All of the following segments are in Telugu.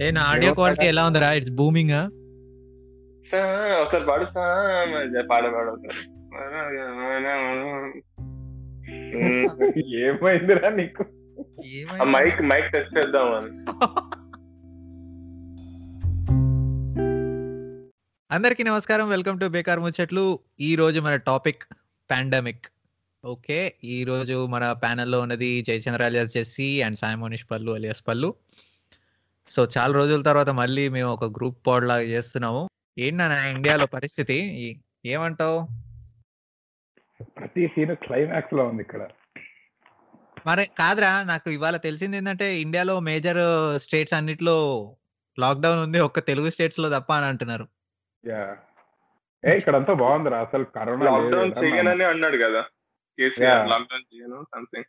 ఏ నా ఆడియో క్వాలిటీ ఎలా ఉందిరా? ఇట్స్ బూమింగ్ ఒకసారి పాడు పాడ పాడు ఏమైందిరా నీకు? మైక్ మైక్ టెస్ట్ చేద్దాం అని అందరికీ నమస్కారం. వెల్కమ్ టు బేకార్ ముచ్చట్లు ఈ రోజు మన టాపిక్ పాండమిక్. ఓకే ఈ రోజు మన ప్యానెల్లో ఉన్నది Jayachandra alias Jessie and Sayamonish Pallu alias Pallu so చాలా రోజుల తర్వాత మళ్ళీ మేము ఒక గ్రూప్ పాడ్ లాగా చేస్తున్నాము. ఏంటి నా ఇండియాలో పరిస్థితి? ఏమంటావు? ప్రతి సీన్ క్లైమాక్స్లో ఉంది ఇక్కడ. మరి కాదురా నాకు ఇవాళ తెలిసింది ఏంటంటే ఇండియాలో మేజర్ స్టేట్స్ అన్నిట్లో లాక్డౌన్ ఉంది ఒక్క తెలుగు స్టేట్స్లో తప్ప అని అంటున్నారు. యా. ఏ ఇక్కడ అంతా బాగుందిరా అసలు కరోనా లాక్డౌన్. చేయనని అన్నాడు కదా కేసీఆర్. లాక్డౌన్ చేయను సంథింగ్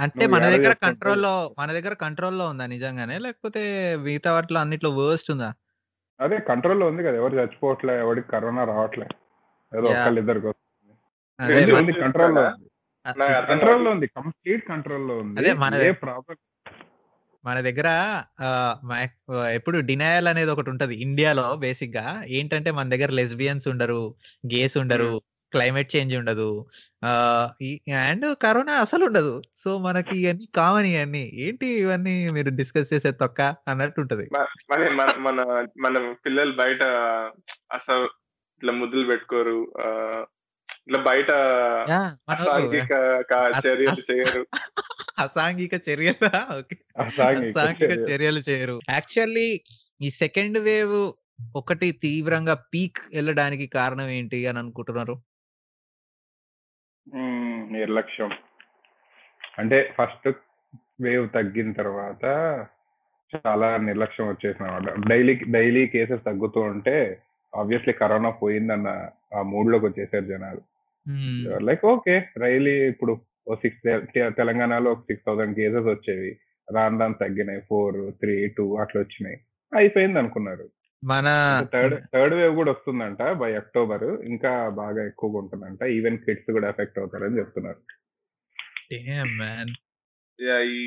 అంటే నువ్వు మన దగ్గర? కంట్రోల్లో మన దగ్గర కంట్రోల్లో ఉందా నిజంగానే? లేకపోతే మిగతా వాటిలో అన్నిట్లో వర్స్ట్ ఉందా? అదే కంట్రోల్లో ఉంది కదా. ఎవరు చచ్చిపోవట్లే ఎవరికి కరోనా రావట్లే. ఏదో Yeah. ఒకళ్ళు ఇద్దరికి అదే ఎందుకు? మన- ఉంది కంట్రోల్లో ఉంది. నాకు అర్థం కంట్రోల్లో ఉంది. కంప్లీట్ కంట్రోల్లో ఉంది. అదే మన- ఏ ప్రాబ్లం మన దగ్గర ఆ, మా- ఎప్పుడు డినయల్ అనేది ఒకటి ఉంటది. ఇండియాలో బేసిక్గా ఏంటంటే మన దగ్గర లెస్బియన్స్ ఉండరు గేస్ ఉండరు క్లైమేట్ చేంజ్ ఉండదు. అండ్ కరోనా అసలు ఉండదు. సో మనకి ఇవన్నీ కామన్ ఇవన్నీ. ఏంటి ఇవన్నీ మీరు డిస్కస్ చేసే తొక్క అన్నట్టు ఉంటది మన మన మన మన పిల్లలు బయట అసలు ఇట్లా ముద్దులు పెట్టుకోరు. ఆ, ఇట్లా బయట అసాంఘిక చర్యలు చేయరు. అసాంఘిక చర్యలు? అసాంఘిక చర్యలు. చేయరు. యాక్చువల్లీ ఈ సెకండ్ వేవ్ ఒకటి తీవ్రంగా పీక్ వెళ్ళడానికి కారణం ఏంటి అని అనుకుంటున్నారు? నిర్లక్ష్యం. అంటే ఫస్ట్ వేవ్ తగ్గిన తర్వాత చాలా నిర్లక్ష్యం వచ్చేసిన డైలీ డైలీ కేసెస్ తగ్గుతూ ఉంటే ఆబ్వియస్లీ కరోనా పోయిందన్న ఆ మూడ్లోకి వచ్చేసారు జనాలు. లైక్ ఓకే రైలీ ఇప్పుడు ఓ సిక్స్ తెలంగాణలో ఒక సిక్స్ థౌసండ్ కేసెస్ వచ్చేవి. రాను రాను తగ్గినాయి. ఫోర్ త్రీ టూ అట్లా వచ్చినాయి. అయిపోయింది అనుకున్నారు మన థర్డ్ థర్డ్ వేవ్ కూడా వస్తుందంట బై అక్టోబర్ ఇంకా బాగా ఎక్కువగా ఉంటుందంట. ఈవెన్ కిడ్స్ కూడా ఎఫెక్ట్ అవుతారని చెప్తున్నారు. Damn, man. Yeah, ఈ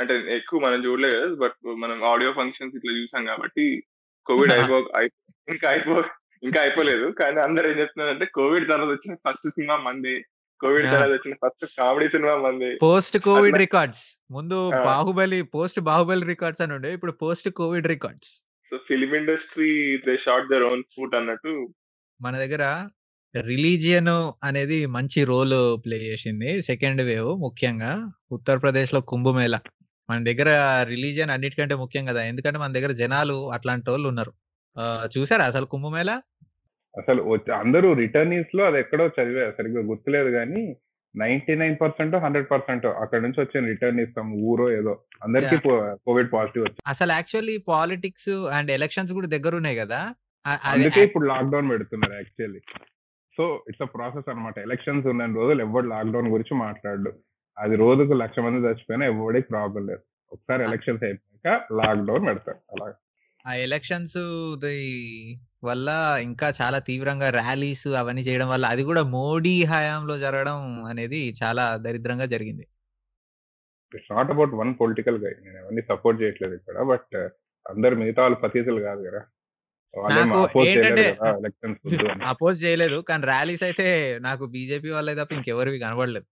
అంటే ఎక్కువ మనం చూడలేదు కదా బట్ మనం ఆడియో ఫంక్షన్స్ ఇట్లా చూసాం కాబట్టి కోవిడ్ అయిపో అయి- ఇంకా అయిపో ఇంకా అయిపోలేదు. కానీ అందరు ఏం చెప్తున్నారంటే కోవిడ్ తర్వాత వచ్చిన ఫస్ట్ సినిమా మంది కోవిడ్. తర్వాత వచ్చిన ఫస్ట్ కామెడీ సినిమా మంది పోస్ట్ కోవిడ్ రికార్డ్స్ ముందు. బాహుబలి పోస్ట్ బాహుబలి రికార్డ్స్ అని ఉండే. ఇప్పుడు post covid records so film industry they shot their own foot అన్నట్టు. మన దగ్గర రిలీజియన్ అనేది మంచి రోల్ ప్లే చేసింది. సెకండ్ వేవ్ ముఖ్యంగా. ఉత్తరప్రదేశ్లో కుంభమేళ. మన దగ్గర రిలీజియన్ అన్నిటికంటే ముఖ్యం కదా. ఎందుకంటే మన దగ్గర జనాలు అట్లాంటి వాళ్ళు ఉన్నారు చూసారా అసలు కుంభమేళ? అసలు అందరూ రిటర్నీస్లో అది ఎక్కడో చదివా సరిగ్గా గుర్తులేదు కానీ ninety nine percent hundred percent అక్కడ నుంచి వచ్చిన రిటర్నీస్ ఊరో ఏదో. అందరికి కోవిడ్ పాజిటివ్ వచ్చింది. అసలు యాక్చువల్లీ పాలిటిక్స్ అండ్ ఎలక్షన్స్ కూడా దగ్గర ఉన్నాయి కదా అందుకే ఇప్పుడు లాక్డౌన్ పెడుతున్నారు actually so it's a process అన్నమాట. ఎలక్షన్స్ ఉన్న రోజులు ఎవరు లాక్డౌన్ గురించి మాట్లాడు అది రోజుకు లక్ష మంది చచ్చిపోయినా ఎవరికి ప్రాబ్లం లేదు. ఒకసారి ఎలక్షన్స్ అయిపోయాక లాక్డౌన్ పెడతారు. అలా ఆ ఎలక్షన్స్ వల్ల ఇంకా చాలా తీవ్రంగా ర్యాలీస్ అవన్నీ చేయడం వల్ల అది కూడా మోడీ హయాంలో జరగడం అనేది చాలా దరిద్రంగా జరిగింది. It's not about one political guy నేను ఎవరిని సపోర్ట్ చేయట్లేదు ఇక్కడ బట్ అందరు మిగతా వాళ్ళు పతీతులు కాదు కదా. అపోజ్ చేయలేదు కానీ ర్యాలీస్ అయితే నాకు బీజేపీ వాళ్ళే తప్ప ఇంకెవరివి కనబడలేదు.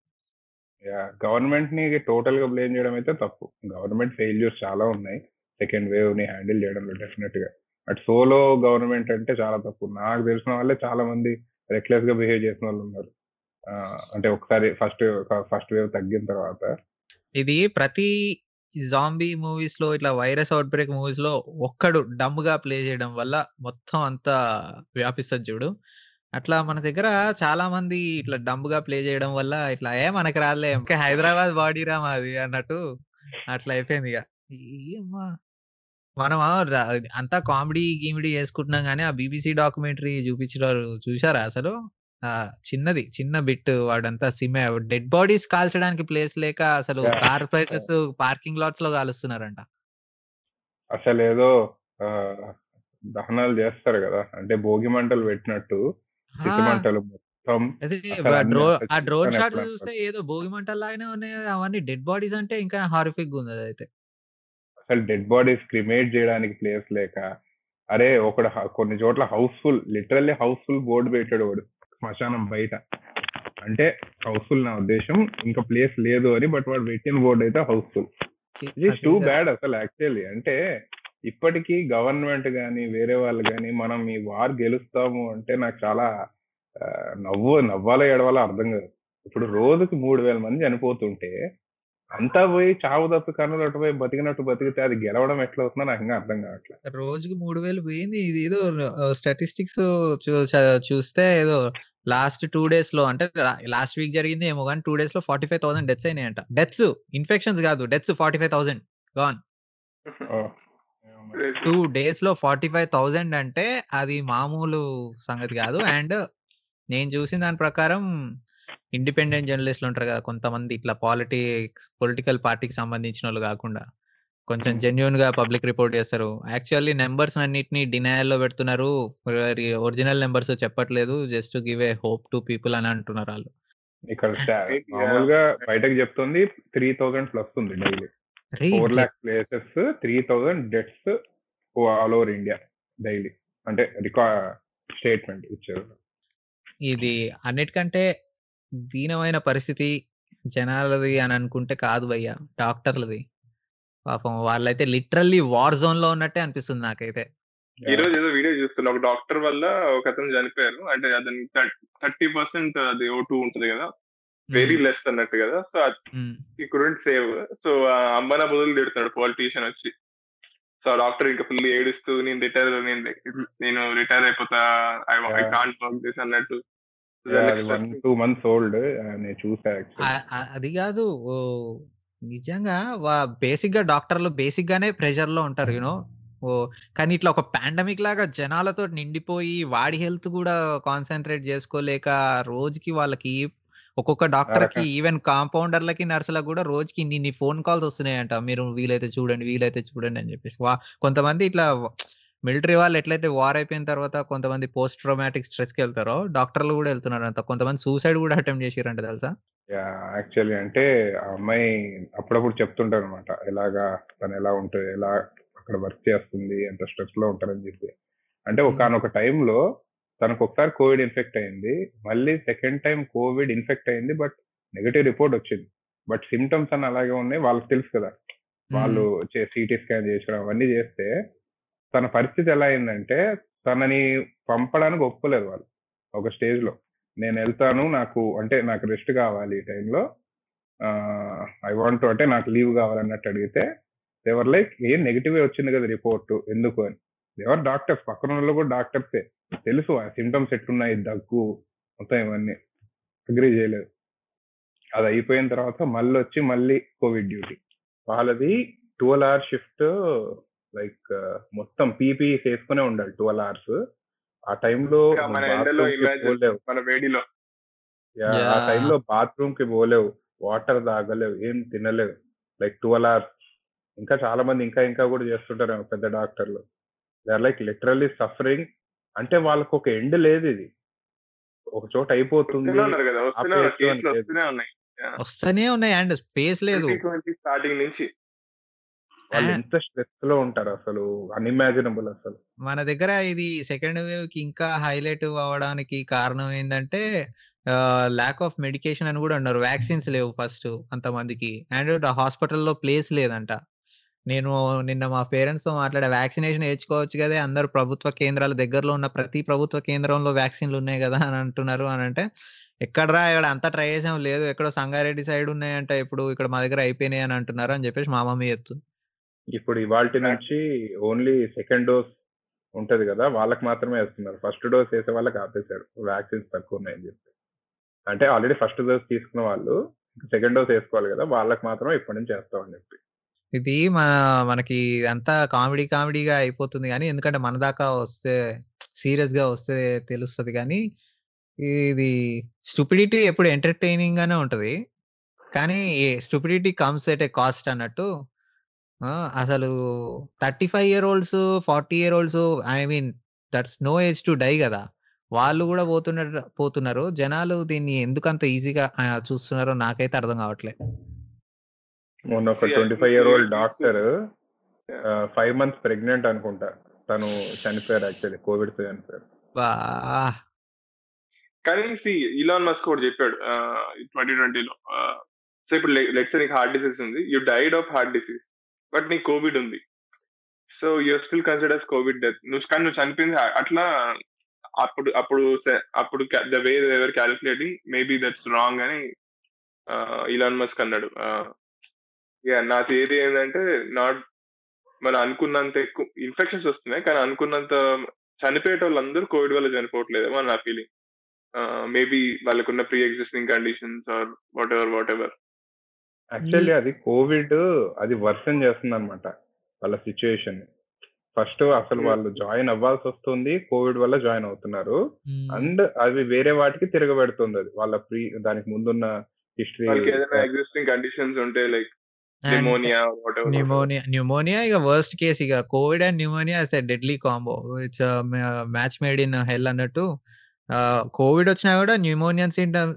గవర్నమెంట్ని టోటల్గా బ్లేమ్ చేయడం అయితే తప్పు. గవర్నమెంట్ ఫెయిల్యూర్స్ చాలా ఉన్నాయి. సెకండ్ వేవ్ని హ్యాండిల్ చేయడంలో డెఫినెట్గా. బట్ సోలో గవర్నమెంట్ అంటే చాలా తప్పు. నాకు తెలిసిన వాళ్ళే చాలా మంది రెక్లెస్గా బిహేవ్ చేసిన వాళ్ళు ఉన్నారు. అంటే ఒకసారి ఫస్ట్ ఫస్ట్ వేవ్ తగ్గిన తర్వాత. ఇది ప్రతి జాంబీ మూవీస్లో ఇట్లా వైరస్ అవుట్ బ్రేక్ మూవీస్లో ఒక్కడు డమ్గా ప్లే చేయడం వల్ల మొత్తం అంతా వ్యాపిస్తుంది చూడు. అట్లా మన దగ్గర చాలా మంది ఇట్లా డమ్గా ప్లే చేయడం వల్ల ఇట్లా ఏ మనకి రాలే ఇంకా హైదరాబాద్ బాడీరా మాది అన్నట్టు అట్లా అయిపోయింది ఇక. ఏమ్మా. మనం ఆ అంతా కామెడీ గీమిడీ చేసుకుంటున్నాం కానీ ఆ బీబీసీ డాక్యుమెంటరీ చూపించారు చూసారా అసలు? ఆ చిన్నది చిన్న బిట్ వాడంతా సిమే డెడ్ బాడీస్ కాల్చడానికి ప్లేస్ లేక అసలు. కార్ ప్రైసెస్ పార్కింగ్ లాట్స్లో కాలుస్తున్నారంట. అసలు ఏదో ఆ, దహనాలు చేస్తారు కదా అంటే భోగి మంటలు పెట్టినట్టు పిచ్చి మంటలు మొత్తం అదే అసలు అన్ని డ్రో అసలు ఆ డ్రోన్ చూస్తాను చూస్తే ఏదో భోగి మంటలు లాగానే ఉన్నాయి అవన్నీ డెడ్ బాడీస్ అంటే ఇంకా హారిఫిక్ ఉంది అదైతే అసలు డెడ్ బాడీస్ క్రిమేట్ చేయడానికి ప్లేస్ లేక అరే ఒకడు కొన్ని చోట్ల హౌస్ఫుల్ లిటరల్లీ హౌస్ఫుల్ బోర్డు పెట్టాడు వాడు శ్మశానం బయట. అంటే హౌస్ఫుల్ నా ఉద్దేశం ఇంకా ప్లేస్ లేదు అని బట్ వాడు పెట్టిన బోర్డు అయితే హౌస్ఫుల్ ఇట్ టూ బ్యాడ్ అసలు యాక్చువల్లీ అంటే ఇప్పటికీ గవర్నమెంట్ కానీ వేరే వాళ్ళు కానీ మనం ఈ వార్ గెలుస్తాము అంటే నాకు చాలా నవ్వు నవ్వాలో ఏడవాలో అర్థం కాదు. ఇప్పుడు రోజుకి మూడు వేల మంది చనిపోతుంటే అంతా పోయి చావు తప్పి కన్నులు అటు పోయి బతికినట్టు బతికితే అది గెలవడం ఎట్లా అవుతుందో నాకు ఇంకా అర్థం కావట్లేదు. రోజుకి మూడు వేలు పోయింది. ఇది ఏదో స్టాటిస్టిక్స్ చూస్తే ఏదో లాస్ట్ టూ డేస్లో అంటే లాస్ట్ వీక్ జరిగింది ఏమో కానీ టూ డేస్లో ఫార్టీ ఫైవ్ థౌసండ్ డెత్స్ అయినాయంట. డెత్స్ ఇన్ఫెక్షన్స్ కాదు deaths forty five thousand gone two డేస్లో ఫార్టీ ఫైవ్ థౌసండ్ అంటే అది మామూలు సంగతి కాదు. అండ్ నేను చూసిన దాని ప్రకారం ఇండిపెండెంట్ జర్నలిస్టులు ఉంటారు కదా కొంతమంది ఇట్లా పాలిటిక్స్ పొలిటికల్ పార్టీకి సంబంధించిన వాళ్ళు కాకుండా కొంచెం. జెన్యున్గా పబ్లిక్ రిపోర్ట్ చేస్తారు. యాక్చువల్లీ నెంబర్స్ అన్నిటిని డినయల్లో పెడుతున్నారు ఒరిజినల్ నెంబర్స్ చెప్పట్లేదు. Just give a hope to people అని అంటున్నారు వాళ్ళు. ఇక్కడ. మామూలుగా బయటకు చెప్తుంది త్రీ థౌసండ్ ప్లస్ ఉంది daily. Four lakh places three thousand deaths all over India daily. అంటే రికార్డ్ స్టేట్మెంట్ ఇచ్చారు. ఇది అన్నిటికంటే దీనమైన పరిస్థితి జనాలది అని అనుకుంటే కాదు భయ్య. డాక్టర్లది. పాపం వాళ్ళైతే లిటరల్లీ వార్ జోన్లో ఉన్నట్టే అనిపిస్తుంది నాకైతే. ఈ రోజు ఏదో వీడియో చూస్తున్నా. ఒక డాక్టర్ వల్ల ఒక అతను చనిపోయారు. అంటే అతని థర్టీ పర్సెంట్ అది ఓ టూ ఉంటది కదా. వెరీ లెస్ అన్నట్టు కదా. సో ఈ కుడెంట్ సేవ్. సో అమ్మన బదులు తిడుతున్నాడు పాలిటీషియన్ వచ్చి. సో ఆ డాక్టర్ ఇంకా ఫుల్ ఏడుస్తూ నేను రిటైర్ నేను నేను రిటైర్ అయిపోతా. ఐ. కాంట్ వర్క్ దిస్ అన్నట్టు. టూ మంత్స్ ఓల్డ్ నేను చూసా అది కాదు ఓ నిజంగా బేసిక్గా డాక్టర్లు బేసిక్ గానే ప్రెషర్లో ఉంటారు యూనో ఓ కానీ ఇట్లా ఒక పాండమిక్ లాగా జనాలతో నిండిపోయి వాడి హెల్త్ కూడా కాన్సన్ట్రేట్ చేసుకోలేక రోజుకి వాళ్ళకి ఒక్కొక్క డాక్టర్కి ఈవెన్ కాంపౌండర్లకి నర్సులకు కూడా రోజుకి ఇన్ని ఫోన్ కాల్స్ వస్తున్నాయంట. మీరు వీలైతే చూడండి వీలైతే చూడండి అని చెప్పేసి. వా కొంతమంది ఇట్లా మిలిటరీ వాళ్ళు ఎట్లయితే వార్ అయిపోయిన తర్వాత కొంతమంది పోస్ట్ ట్రోమాటిక్ స్ట్రెస్కి వెళ్తారో డాక్టర్లు కూడా వెళ్తున్నారు అంత కొంతమంది సూసైడ్ కూడా అటెంప్ట్ చేసిరంట తెలుసా? యాక్చువల్లీ అంటే ఆ అమ్మాయి అప్పుడప్పుడు చెప్తుంటారు అనమాట ఎలాగా తను ఎలా ఉంటుంది ఎలా అక్కడ వర్క్ చేస్తుంది ఎంత స్ట్రెస్లో ఉంటారని చెప్పి. అంటే ఒకనొక టైంలో తనకు ఒకసారి కోవిడ్ ఇన్ఫెక్ట్ అయింది. మళ్ళీ సెకండ్ టైం కోవిడ్ ఇన్ఫెక్ట్ అయింది బట్ నెగటివ్ రిపోర్ట్ వచ్చింది. బట్ సిమ్టమ్స్ అన్న అలాగే ఉన్నాయి వాళ్ళకి తెలుసు కదా. వాళ్ళు సిటీ స్కాన్ చేసడం అవన్నీ చేస్తే తన పరిస్థితి ఎలా అయిందంటే తనని పంపడానికి ఒప్పుకోలేదు వాళ్ళు ఒక స్టేజ్లో నేను వెళ్తాను నాకు అంటే నాకు రెస్ట్ కావాలి ఈ టైంలో. ఐ వాంట్ అంటే నాకు లీవ్ కావాలన్నట్టు అడిగితే దేవర్ లైక్ ఏం నెగిటివ్ వచ్చింది కదా రిపోర్ట్ ఎందుకు? అని. ఎవరు డాక్టర్స్ పక్కన వాళ్ళు కూడా డాక్టర్సే తెలుసు ఆ సిమ్టమ్స్ ఎట్లున్నాయి దగ్గు మొత్తం ఇవన్నీ. అగ్రీ చేయలేదు. అది అయిపోయిన తర్వాత మళ్ళీ వచ్చి మళ్ళీ కోవిడ్ డ్యూటీ. వాళ్ళది ట్వెల్వ్ అవర్ షిఫ్ట్ లైక్ మొత్తం పీపీ వేసుకునే ఉండాలి ట్వెల్వ్ అవర్స్. ఆ టైంలో ఇంకా మన ఎండలో imagine- పోలేవు. మన వేడిలో. Yeah, ఆ. టైంలో బాత్రూమ్కి పోలేవు. వాటర్ తాగలేవు ఏం తినలేవు. Like twelve hours. ఇంకా చాలా మంది ఇంకా ఇంకా కూడా చేస్తుంటారు పెద్ద డాక్టర్లు. They are like literally suffering. అంటే వాళ్ళకి ఒక ఎండ్ లేదు ఇది. ఒక చోట అయిపోతుంది. వస్తూనే ఉన్నాయి. అండ్ స్పేస్ లేదు. స్టార్టింగ్ నుంచి. వాళ్ళు. ఎంత స్ట్రెస్లో ఉంటారు అసలు? అన్ఇమాజినబుల్ అసలు. మన దగ్గర ఇది సెకండ్ వేవ్కి ఇంకా హైలైట్ అవ్వడానికి కారణం ఏంటంటే ల్యాక్ ఆఫ్ మెడికేషన్ అని కూడా అన్నారు. వ్యాక్సిన్స్ లేవు ఫస్ట్ అంతమందికి. అండ్ హాస్పిటల్లో ప్లేస్ లేదంట. నేను నిన్న మా పేరెంట్స్తో మాట్లాడే వ్యాక్సినేషన్ వేయించుకోవచ్చు కదా. అందరు ప్రభుత్వ కేంద్రాల దగ్గరలో ఉన్న ప్రతి ప్రభుత్వ కేంద్రంలో వ్యాక్సిన్లు ఉన్నాయి కదా అని అంటున్నారు అని అంటే ఎక్కడరా ఇక్కడ అంతా ట్రై చేసాం. లేదు ఎక్కడో సంగారెడ్డి సైడ్ ఉన్నాయంట. ఇప్పుడు ఇక్కడ మా దగ్గర అయిపోయినాయి అని అంటున్నారు అని చెప్పేసి మా మమ్మీ చెప్తుంది. ఇప్పుడు ఇవాల్టి నుంచి ఓన్లీ సెకండ్ డోస్ ఉంటది కదా వాళ్ళకి మాత్రమే వేస్తున్నారు. ఫస్ట్ డోస్ వేసే వాళ్ళకి ఆపేశారు. వ్యాక్సిన్స్ తక్కువ ఉన్నాయని చెప్పి. అంటే ఆల్రెడీ ఫస్ట్ డోస్ తీసుకున్న వాళ్ళు సెకండ్ డోస్ వేసుకోవాలి కదా వాళ్ళకి మాత్రం ఇప్పటి నుంచి వేస్తామని చెప్పి. ఇది మన మనకి అంతా కామెడీ కామెడీగా అయిపోతుంది కానీ ఎందుకంటే మన దాకా వస్తే సీరియస్గా వస్తే తెలుస్తుంది కానీ ఇది స్టూపిడిటీ ఎప్పుడు ఎంటర్టైనింగ్ గానే ఉంటది. కానీ stupidity comes at a cost అన్నట్టు ఆ, అసలు thirty five year olds forty year olds I mean that's no age to die కదా! వాళ్ళు కూడా పోతున్నారు పోతున్నారు. జనాలు దీన్ని ఎందుకు అంత ఈజీగా చూస్తున్నారో నాకైతే అర్థం కావట్లేదు మొన్న ఒక twenty five year old doctor five months pregnant అనుకుంటా. తను చనిపోయారు యాక్చువల్లీ కోవిడ్తో చనిపోయారు. బా కానీ సి ఇలాన్ మస్క్ కూడా చెప్పాడు ట్వంటీ ట్వంటీలో. సో ఇప్పుడు లెట్స్ నీకు హార్ట్ డిసీజ్ ఉంది. You died of heart disease. But నీకు కోవిడ్ ఉంది. So you're still considers covid death. నువ్వు కానీ నువ్వు చనిపోయింది అట్లా అప్పుడు అప్పుడు అప్పుడు the way ever calculating maybe that's wrong అని ఇలాన్ మస్క్ అన్నాడు. యా నా థియరీ ఏంటంటే నాట్ మనం అనుకున్నంత ఎక్కువ ఇన్ఫెక్షన్స్ వస్తున్నాయి కానీ అనుకున్నంత చనిపోయేట వాళ్ళందరూ కోవిడ్ వల్ల చనిపోవట్లేదేమో అని నా ఫీలింగ్ మేబీ వాళ్ళకున్న pre existing conditions or whatever whatever actually అది కోవిడ్ అది వర్షన్ చేస్తుంది అనమాట వాళ్ళ సిచ్యుయేషన్ ఫస్ట్ అసలు. వాళ్ళు జాయిన్ అవ్వాల్సి వస్తుంది కోవిడ్ వల్ల జాయిన్ అవుతున్నారు. అండ్ అది వేరే వాటికి తిరగబెడుతుంది అది. వాళ్ళ ప్రీ దానికి ముందున్న హిస్టరీ వాళ్ళకి ఏదైనా ఎగ్జిస్టింగ్ కండిషన్స్ ఉంటే లైక్ న్యూమోనియా న్యూమోనియా ఇక వర్స్ట్ కేస్ ఇక. Covid and pneumonia it's deadly combo it's match made in hell అన్నట్టు. కోవిడ్ వచ్చినా కూడా న్యూమోనియా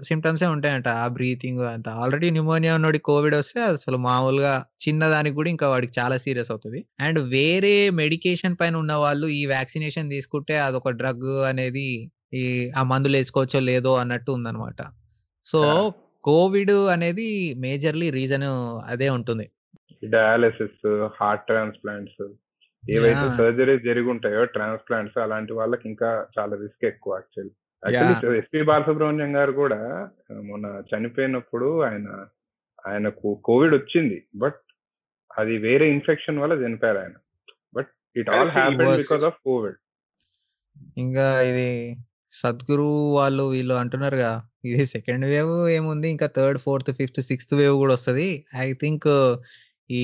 సిమ్టమ్సే ఉంటాయంట. ఆ బ్రీతింగ్ అంత. ఆల్రెడీ న్యూమోనియా ఉన్నోడి కోవిడ్ వస్తే అసలు మామూలుగా చిన్నదానికి కూడా ఇంకా వాడికి చాలా సీరియస్ అవుతుంది. అండ్ వేరే మెడికేషన్ పైన ఉన్న వాళ్ళు ఈ వ్యాక్సినేషన్ తీసుకుంటే అదొక డ్రగ్ అనేది ఈ ఆ మందులు వేసుకోవచ్చో లేదో అన్నట్టు ఉందన్నమాట. సో. కోవిడ్ అనేది మేజర్లీ రీజన్ అదే ఉంటుంది. డయాలసిస్ హార్ట్ ట్రాన్స్ప్లాంట్స్ ఏవైతే. సర్జరీ జరిగి ఉంటాయో ట్రాన్స్ప్లాంట్స్ అలాంటి వాళ్ళకి ఇంకా చాలా రిస్క్ ఎక్కువ యాక్చువల్లీ. యాక్చువల్లీ ఎస్పి బాలసుబ్రహ్మణ్యం గారు కూడా మొన్న చనిపోయినప్పుడు ఆయన ఆయనకు కోవిడ్ వచ్చింది. బట్ అది వేరే ఇన్ఫెక్షన్ వల్ల చనిపోయారు ఆయన. But it all happen because of covid. ఇంకా ఇది సద్గురు వాళ్ళు వీళ్ళు అంటున్నారుగా ఇది సెకండ్ వేవ్ ఏముంది? ఇంకా third fourth fifth sixth wave కూడా వస్తది. ఐ థింక్ ఈ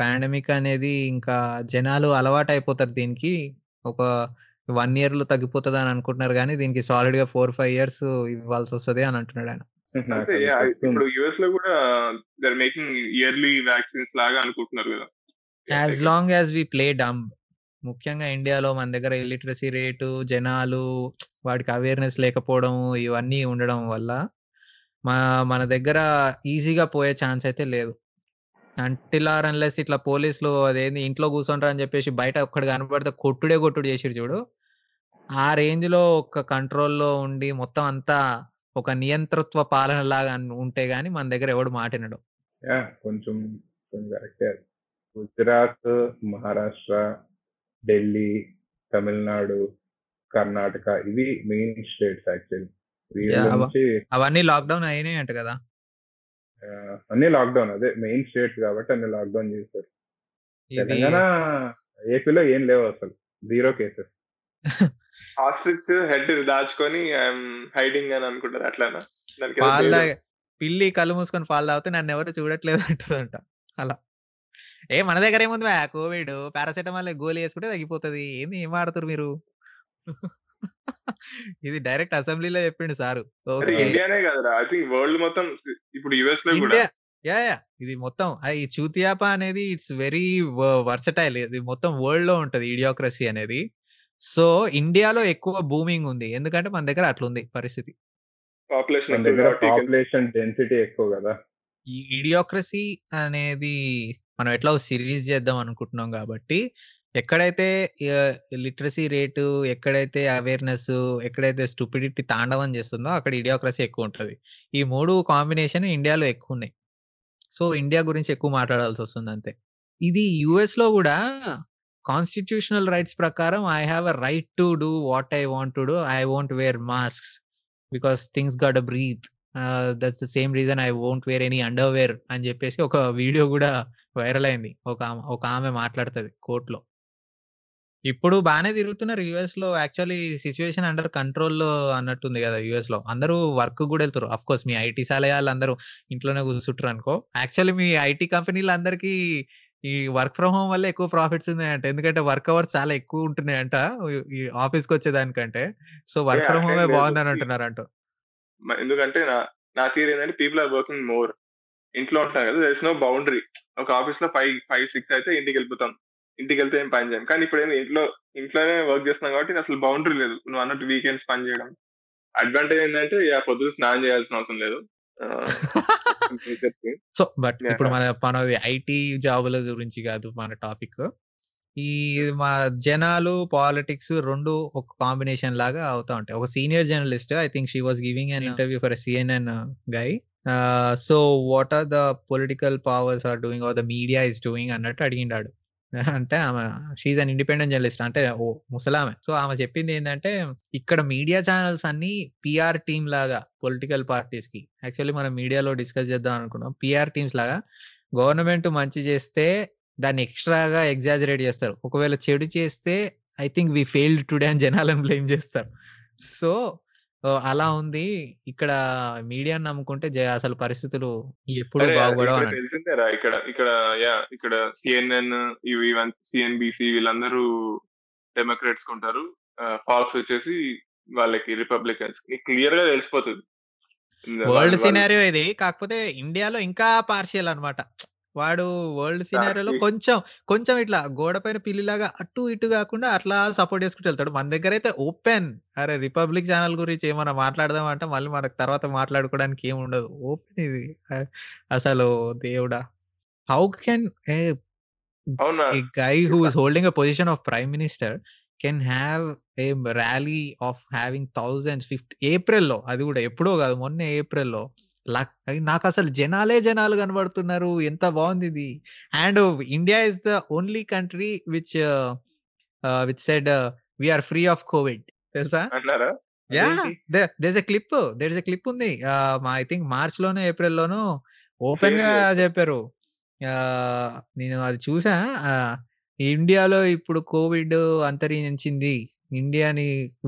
పాండమిక్ అనేది ఇంకా జనాలు అలవాటు అయిపోతారు దీనికి. ఒక వన్ ఇయర్లో తగ్గిపోతుంది అని అనుకుంటున్నారు కానీ దీనికి సాలిడ్గా ఫోర్ ఫైవ్ ఇయర్స్ ఇవ్వాల్సి వస్తది అని అంటున్నాడు ఆయన. చెప్తుంది. ఇప్పుడు యుఎస్లో కూడా దర్ మేకింగ్ ఇయర్లీ వ్యాక్సిన్స్ లాగా అనుకుంటున్నారు కదా. As long as we play dumb ముఖ్యంగా ఇండియాలో మన దగ్గర ఇలిటరసీ రేటు జనాలు వాడికి అవేర్నెస్ లేకపోవడం ఇవన్నీ ఉండడం వల్ల మన మన దగ్గర ఈజీగా పోయే ఛాన్స్ అయితే లేదు. అంటిల్ ఆర్ అన్లెస్ ఇట్లా పోలీసులు అదేంది ఇంట్లో కూర్చుంటారు అని చెప్పేసి బయట ఒక్కడు కనపడితే కొట్టుడే కొట్టుడు చేసిరు చూడు. ఆ రేంజ్లో ఒక కంట్రోల్లో ఉండి మొత్తం అంతా ఒక నియంతృత్వ పాలన లాగా ఉంటే గానీ మన దగ్గర ఎవడు మాటినడు కొంచెం గుజరాత్ మహారాష్ట్ర ఢిల్లీ తమిళనాడు కర్ణాటక ఇవి మెయిన్ స్టేట్స్ యాక్చువల్లీ. అవన్నీ లాక్డౌన్ అయినాయి అంట కదా అన్ని లాక్డౌన్ అదే మెయిన్ స్టేట్స్ కాబట్టి అన్ని లాక్డౌన్ చేశారు. తెలంగాణ ఏపీలో ఏం లేవు అసలు. Zero cases. హెడ్ దాచుకొని ఐఎమ్ హైడింగ్ అని అనుకుంటారు అట్లానా. తాగే- పిల్లి కళ్ళు మూసుకొని పాలు తాగితే నన్ను ఎవరు చూడట్లేదు అంటదంట. అలా. ఏ మన దగ్గర ఏముంది బా కోవిడ్ పారాసెటమాల్ గోళీ వేసుకుంటే తగ్గిపోతుంది. ఏంది ఏం ఆడుతారు మీరు? ఇది డైరెక్ట్ అసెంబ్లీలో చెప్పిండు సారు. ఇండియానే కదరా? ఐ థింక్ వరల్డ్ మొత్తం ఇప్పుడు యుఎస్లో కూడా యా యా. ఇది మొత్తం ఈ చూతియాప అనేది ఇట్స్ వెరీ వర్సటైల్. ఇది మొత్తం వరల్డ్లో ఉంటది. ఇడియోక్రసీ అనేది. సో ఇండియాలో ఎక్కువ బూమింగ్ ఉంది. ఎందుకంటే మన దగ్గర అట్లుంది పరిస్థితి. పాపులేషన్ మన దగ్గర పాపులేషన్ డెన్సిటీ ఎక్కువ కదా! ఈ ఇడియోక్రసీ అనేది మనం ఎట్లా సిరీస్ చేద్దాం అనుకుంటున్నాం కాబట్టి ఎక్కడైతే లిటరసీ రేటు ఎక్కడైతే అవేర్నెస్ ఎక్కడైతే స్టూపిడిటీ తాండవం చేస్తుందో అక్కడ ఇడియోక్రసీ ఎక్కువ ఉంటుంది. ఈ మూడు కాంబినేషన్ ఇండియాలో ఎక్కువ ఉన్నాయి. సో ఇండియా గురించి ఎక్కువ మాట్లాడాల్సి వస్తుంది అంతే ఇది యుఎస్లో కూడా కాన్స్టిట్యూషనల్ రైట్స్ ప్రకారం I have a right to do what I want to do I want wear mask because things got breathe that's the same reason I won't wear any underwear అని చెప్పేసి ఒక వీడియో కూడా వైరల్ అయింది. ఒక ఆమె- ఒక ఆమె మాట్లాడుతుంది కోర్టులో. ఇప్పుడు బాగానే తిరుగుతున్నారు యుఎస్లో. యాక్చువల్లీ సిచ్యువేషన్ అండర్ కంట్రోల్లో అన్నట్టుంది కదా యుఎస్లో. అందరూ వర్క్ కూడా వెళ్తారు అఫ్ కోర్స్ మీ ఐటీ సాలయాలు అందరూ ఇంట్లోనే కూర్చుంటారు అనుకో. యాక్చువల్లీ మీ ఐటీ కంపెనీలు అందరికీ ఈ వర్క్ ఫ్రమ్ హోమ్ వల్ల ఎక్కువ ప్రాఫిట్స్ ఉన్నాయంట. ఎందుకంటే వర్క్ అవర్స్ చాలా ఎక్కువ ఉంటున్నాయంట ఈ ఆఫీస్కి వచ్చేదానికంటే. సో వర్క్ ఫ్రమ్ హోమే. బాగుందని అంటున్నారంట. ఎందుకంటే నా నా థియరీ ఏంటంటే పీపుల్ ఆర్ వర్కింగ్ మోర్. ఇంట్లో ఉంటాం కదా దర్ ఇస్ నో బౌండరీ ఒక ఆఫీస్లో ఫైవ్ ఫైవ్ సిక్స్ అయితే ఇంటికి వెళ్ళిపోతాం ఇంటికి వెళ్తే ఏం పని చేయం. కానీ ఇప్పుడు ఏంది ఇంట్లో ఇంట్లోనే వర్క్ చేస్తున్నాం కాబట్టి అసలు బౌండరీ లేదు. నువ్వు అన్నట్టు వీకెండ్స్ పని చేయడం. అడ్వాంటేజ్ ఏంటంటే పొద్దున స్నానం చేయాల్సిన అవసరం లేదు. సో, బట్ ఇప్పుడు! మన మనది ఐటీ జాబుల గురించి గాదు మన టాపిక్. ఈ మా జనాలు, పాలిటిక్స్ 2 ఒక కాంబినేషన్ లాగా అవుతా ఉంటాయి. ఒక senior journalist I think she was giving an! Interview for CNN guy. So, what are the political powers are doing are the media is doing అన్నట్టు అడిగిండాడు. అంటే ఆమె షీజ్ అన్ ఇండిపెండెంట్ జర్నలిస్ట్ అంటే ఓ ముసలామె. సో, ఆమె చెప్పింది ఏంటంటే ఇక్కడ మీడియా ఛానల్స్ అన్ని పిఆర్ టీమ్ లాగా పొలిటికల్ పార్టీస్‌కి. యాక్చువల్లీ మనం మీడియాలో డిస్కస్ చేద్దాం అనుకున్నాం. పిఆర్ టీమ్స్ లాగా గవర్నమెంట్ మంచి చేస్తే దాన్ని ఎక్స్‌ట్రాగా ఎగ్జాజరేట్ చేస్తారు. ఒకవేళ చెడు చేస్తే I think we failed today అని జనాలను బ్లేమ్ చేస్తారు. సో, అలా ఉంది. ఇక్కడ మీడియాని నమ్ముకుంటే జ అసలు పరిస్థితులు ఎప్పుడు అరే! ఇక్కడ. తెలిసిందేరా ఇక్కడ ఇక్కడ యాహ్! ఇక్కడ సీఎన్ఎన్ ఇవి ఇవన్ సీఎన్‌బీసీ వీళ్ళందరూ డెమోక్రాట్స్‌కి ఉంటారు. ఆహ్, ఫాక్స్ వచ్చేసి వాళ్ళకి రిపబ్లికన్స్. నీకు క్లియర్‌గా తెలిసిపోతది. ఇంగ వరల్డ్ వాళ్ళు సినారియో ఇది. కాకపోతే ఇండియాలో ఇంకా పార్షియల్ అన్నమాట. వాడు వరల్డ్ సినారియోలో దానికి కొంచెం, కొంచెం ఇట్లా గోడ పైన పిల్లిలాగా అటు ఇటు గాకుండా అట్లా సపోర్ట్ చేసుకుంటూ ఎళ్తాడు. మన దగ్గరైతే ఓపెన్. అరే! రిపబ్లిక్ ఛానెల్ గురించి ఏమన్నా మాట్లాడదాం అంటే మళ్ళీ మనకు తర్వాత మాట్లాడుకోవడానికి ఏముండదు. ఓపెన్ ఇది. అసలు దేవుడా! హౌ కెన్ ఏ who ఇట్లా is holding a position of prime minister can have a rally of having thousands, fifth ఏప్రిల్‌లో అది గూడా ఎప్పుడో గాదు. మొన్నే ఏప్రిల్‌లో లక్ నాకసలు జనాలే జనాలు కనబడుతున్నారు. ఎంత బావుందిది. And India is the only country which which said we are free of covid తెలుసా? అన్నారా? యాహ్! అదేంటి? They there is a clip. There is a clip ఉంది. ఐ థింక్ మార్చ్‌లోనో, ఏప్రిల్‌లోనో షేర్ ఓపెన్‌గా చేస్తా. చెప్పారు. ఆహ్, నేను అది చూసా. ఇండియాలో ఇప్పుడు కోవిడ్ అంతరించింది. ఇండియాని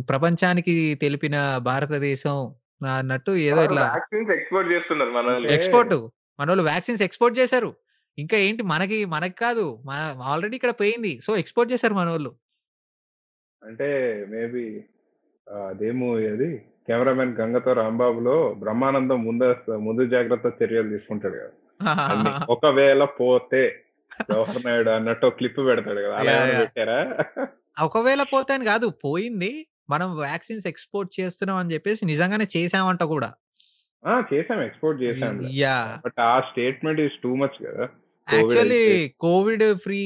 ప్రపంచానికి తెలిపిన భారతదేశం అన్నట్టు ఏదో ఇట్లా ఎక్స్‌పోర్ట్ చేస్తున్నారు మనోళ్ళు. ఎక్స్‌పోర్ట్. మనోళ్ళు వాక్సిన్స్ ఎక్స్‌పోర్ట్ చేశారు. ఇంకా ఏంటి మనకి మనకి కాదు. మన ఆల్రెడీ ఇక్కడ పోయింది. సో, ఎక్స్‌పోర్ట్ చేశారు మనోళ్ళు. అంటే మేబీ ఆహ్, అదే 'కెమెరామెన్ గంగతో రాంబాబులో' బ్రహ్మానందం ముందస్తు ముందు జాగ్రత్త చర్యలు తీసుకుంటాడు కదా! ఒకవేళ పోతే జవహర్ నాయుడు అన్నట్టు క్లిప్ పెడతాడు కదా! అలా! పెట్టారా? ఒకవేళ పోతే అని కాదు. పోయింది. మనం వాక్సిన్స్ ఎక్స్‌పోర్ట్ చేస్తున్నాం అని చెప్పేసి నిజంగానే చేశామంట కూడా. చేసాం. ఎక్స్‌పోర్ట్ చేసాంలే. యాహ్! బట్ ఆ స్టేట్మెంట్ ఈస్ టూ మచ్ కదా! కోవిడ్ యాక్చువల్లీ కోవిడ్ ఫ్రీ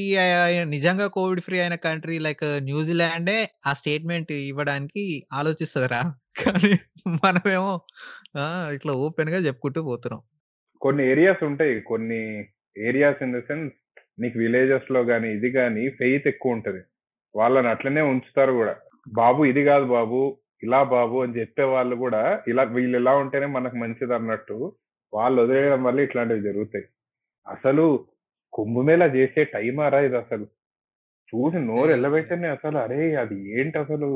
నిజంగా కోవిడ్ ఫ్రీ అయిన కంట్రీ లైక్ న్యూజిలాండే ఆ స్టేట్మెంట్ ఇవ్వడానికి ఆలోచిస్తదిరా. కానీ మనమేమో! ఇట్లా ఓపెన్‌గా చెప్పుకుంటూ పోతున్నాం. కొన్ని ఏరియాస్ ఉంటాయి. కొన్ని ఏరియాస్ ఇన్ ద సెన్స్ నీకు విలేజెస్‌లో గాని, ఇది గాని ఫెయిత్ ఎక్కువ ఉంటది. వాళ్ళని అట్లనే ఉంచుతారు గూడా. బాబు ఇది గాదు బాబు, ఇలా బాబు అని చెప్పేవాళ్ళు గూడా ఇలా వీళ్ళు ఇలా ఉంటేనే మనకు మంచిదన్నట్టు వాళ్ళు వదిలేయడం వల్ల ఇట్లాంటివి జరుగుతాయి. అసలు కుంభమేళా చేసే టైమారా ఇదసలు? చూసి నోరు ఎల్లబెట్టనే అసలు అరే! అది ఏంటసలు?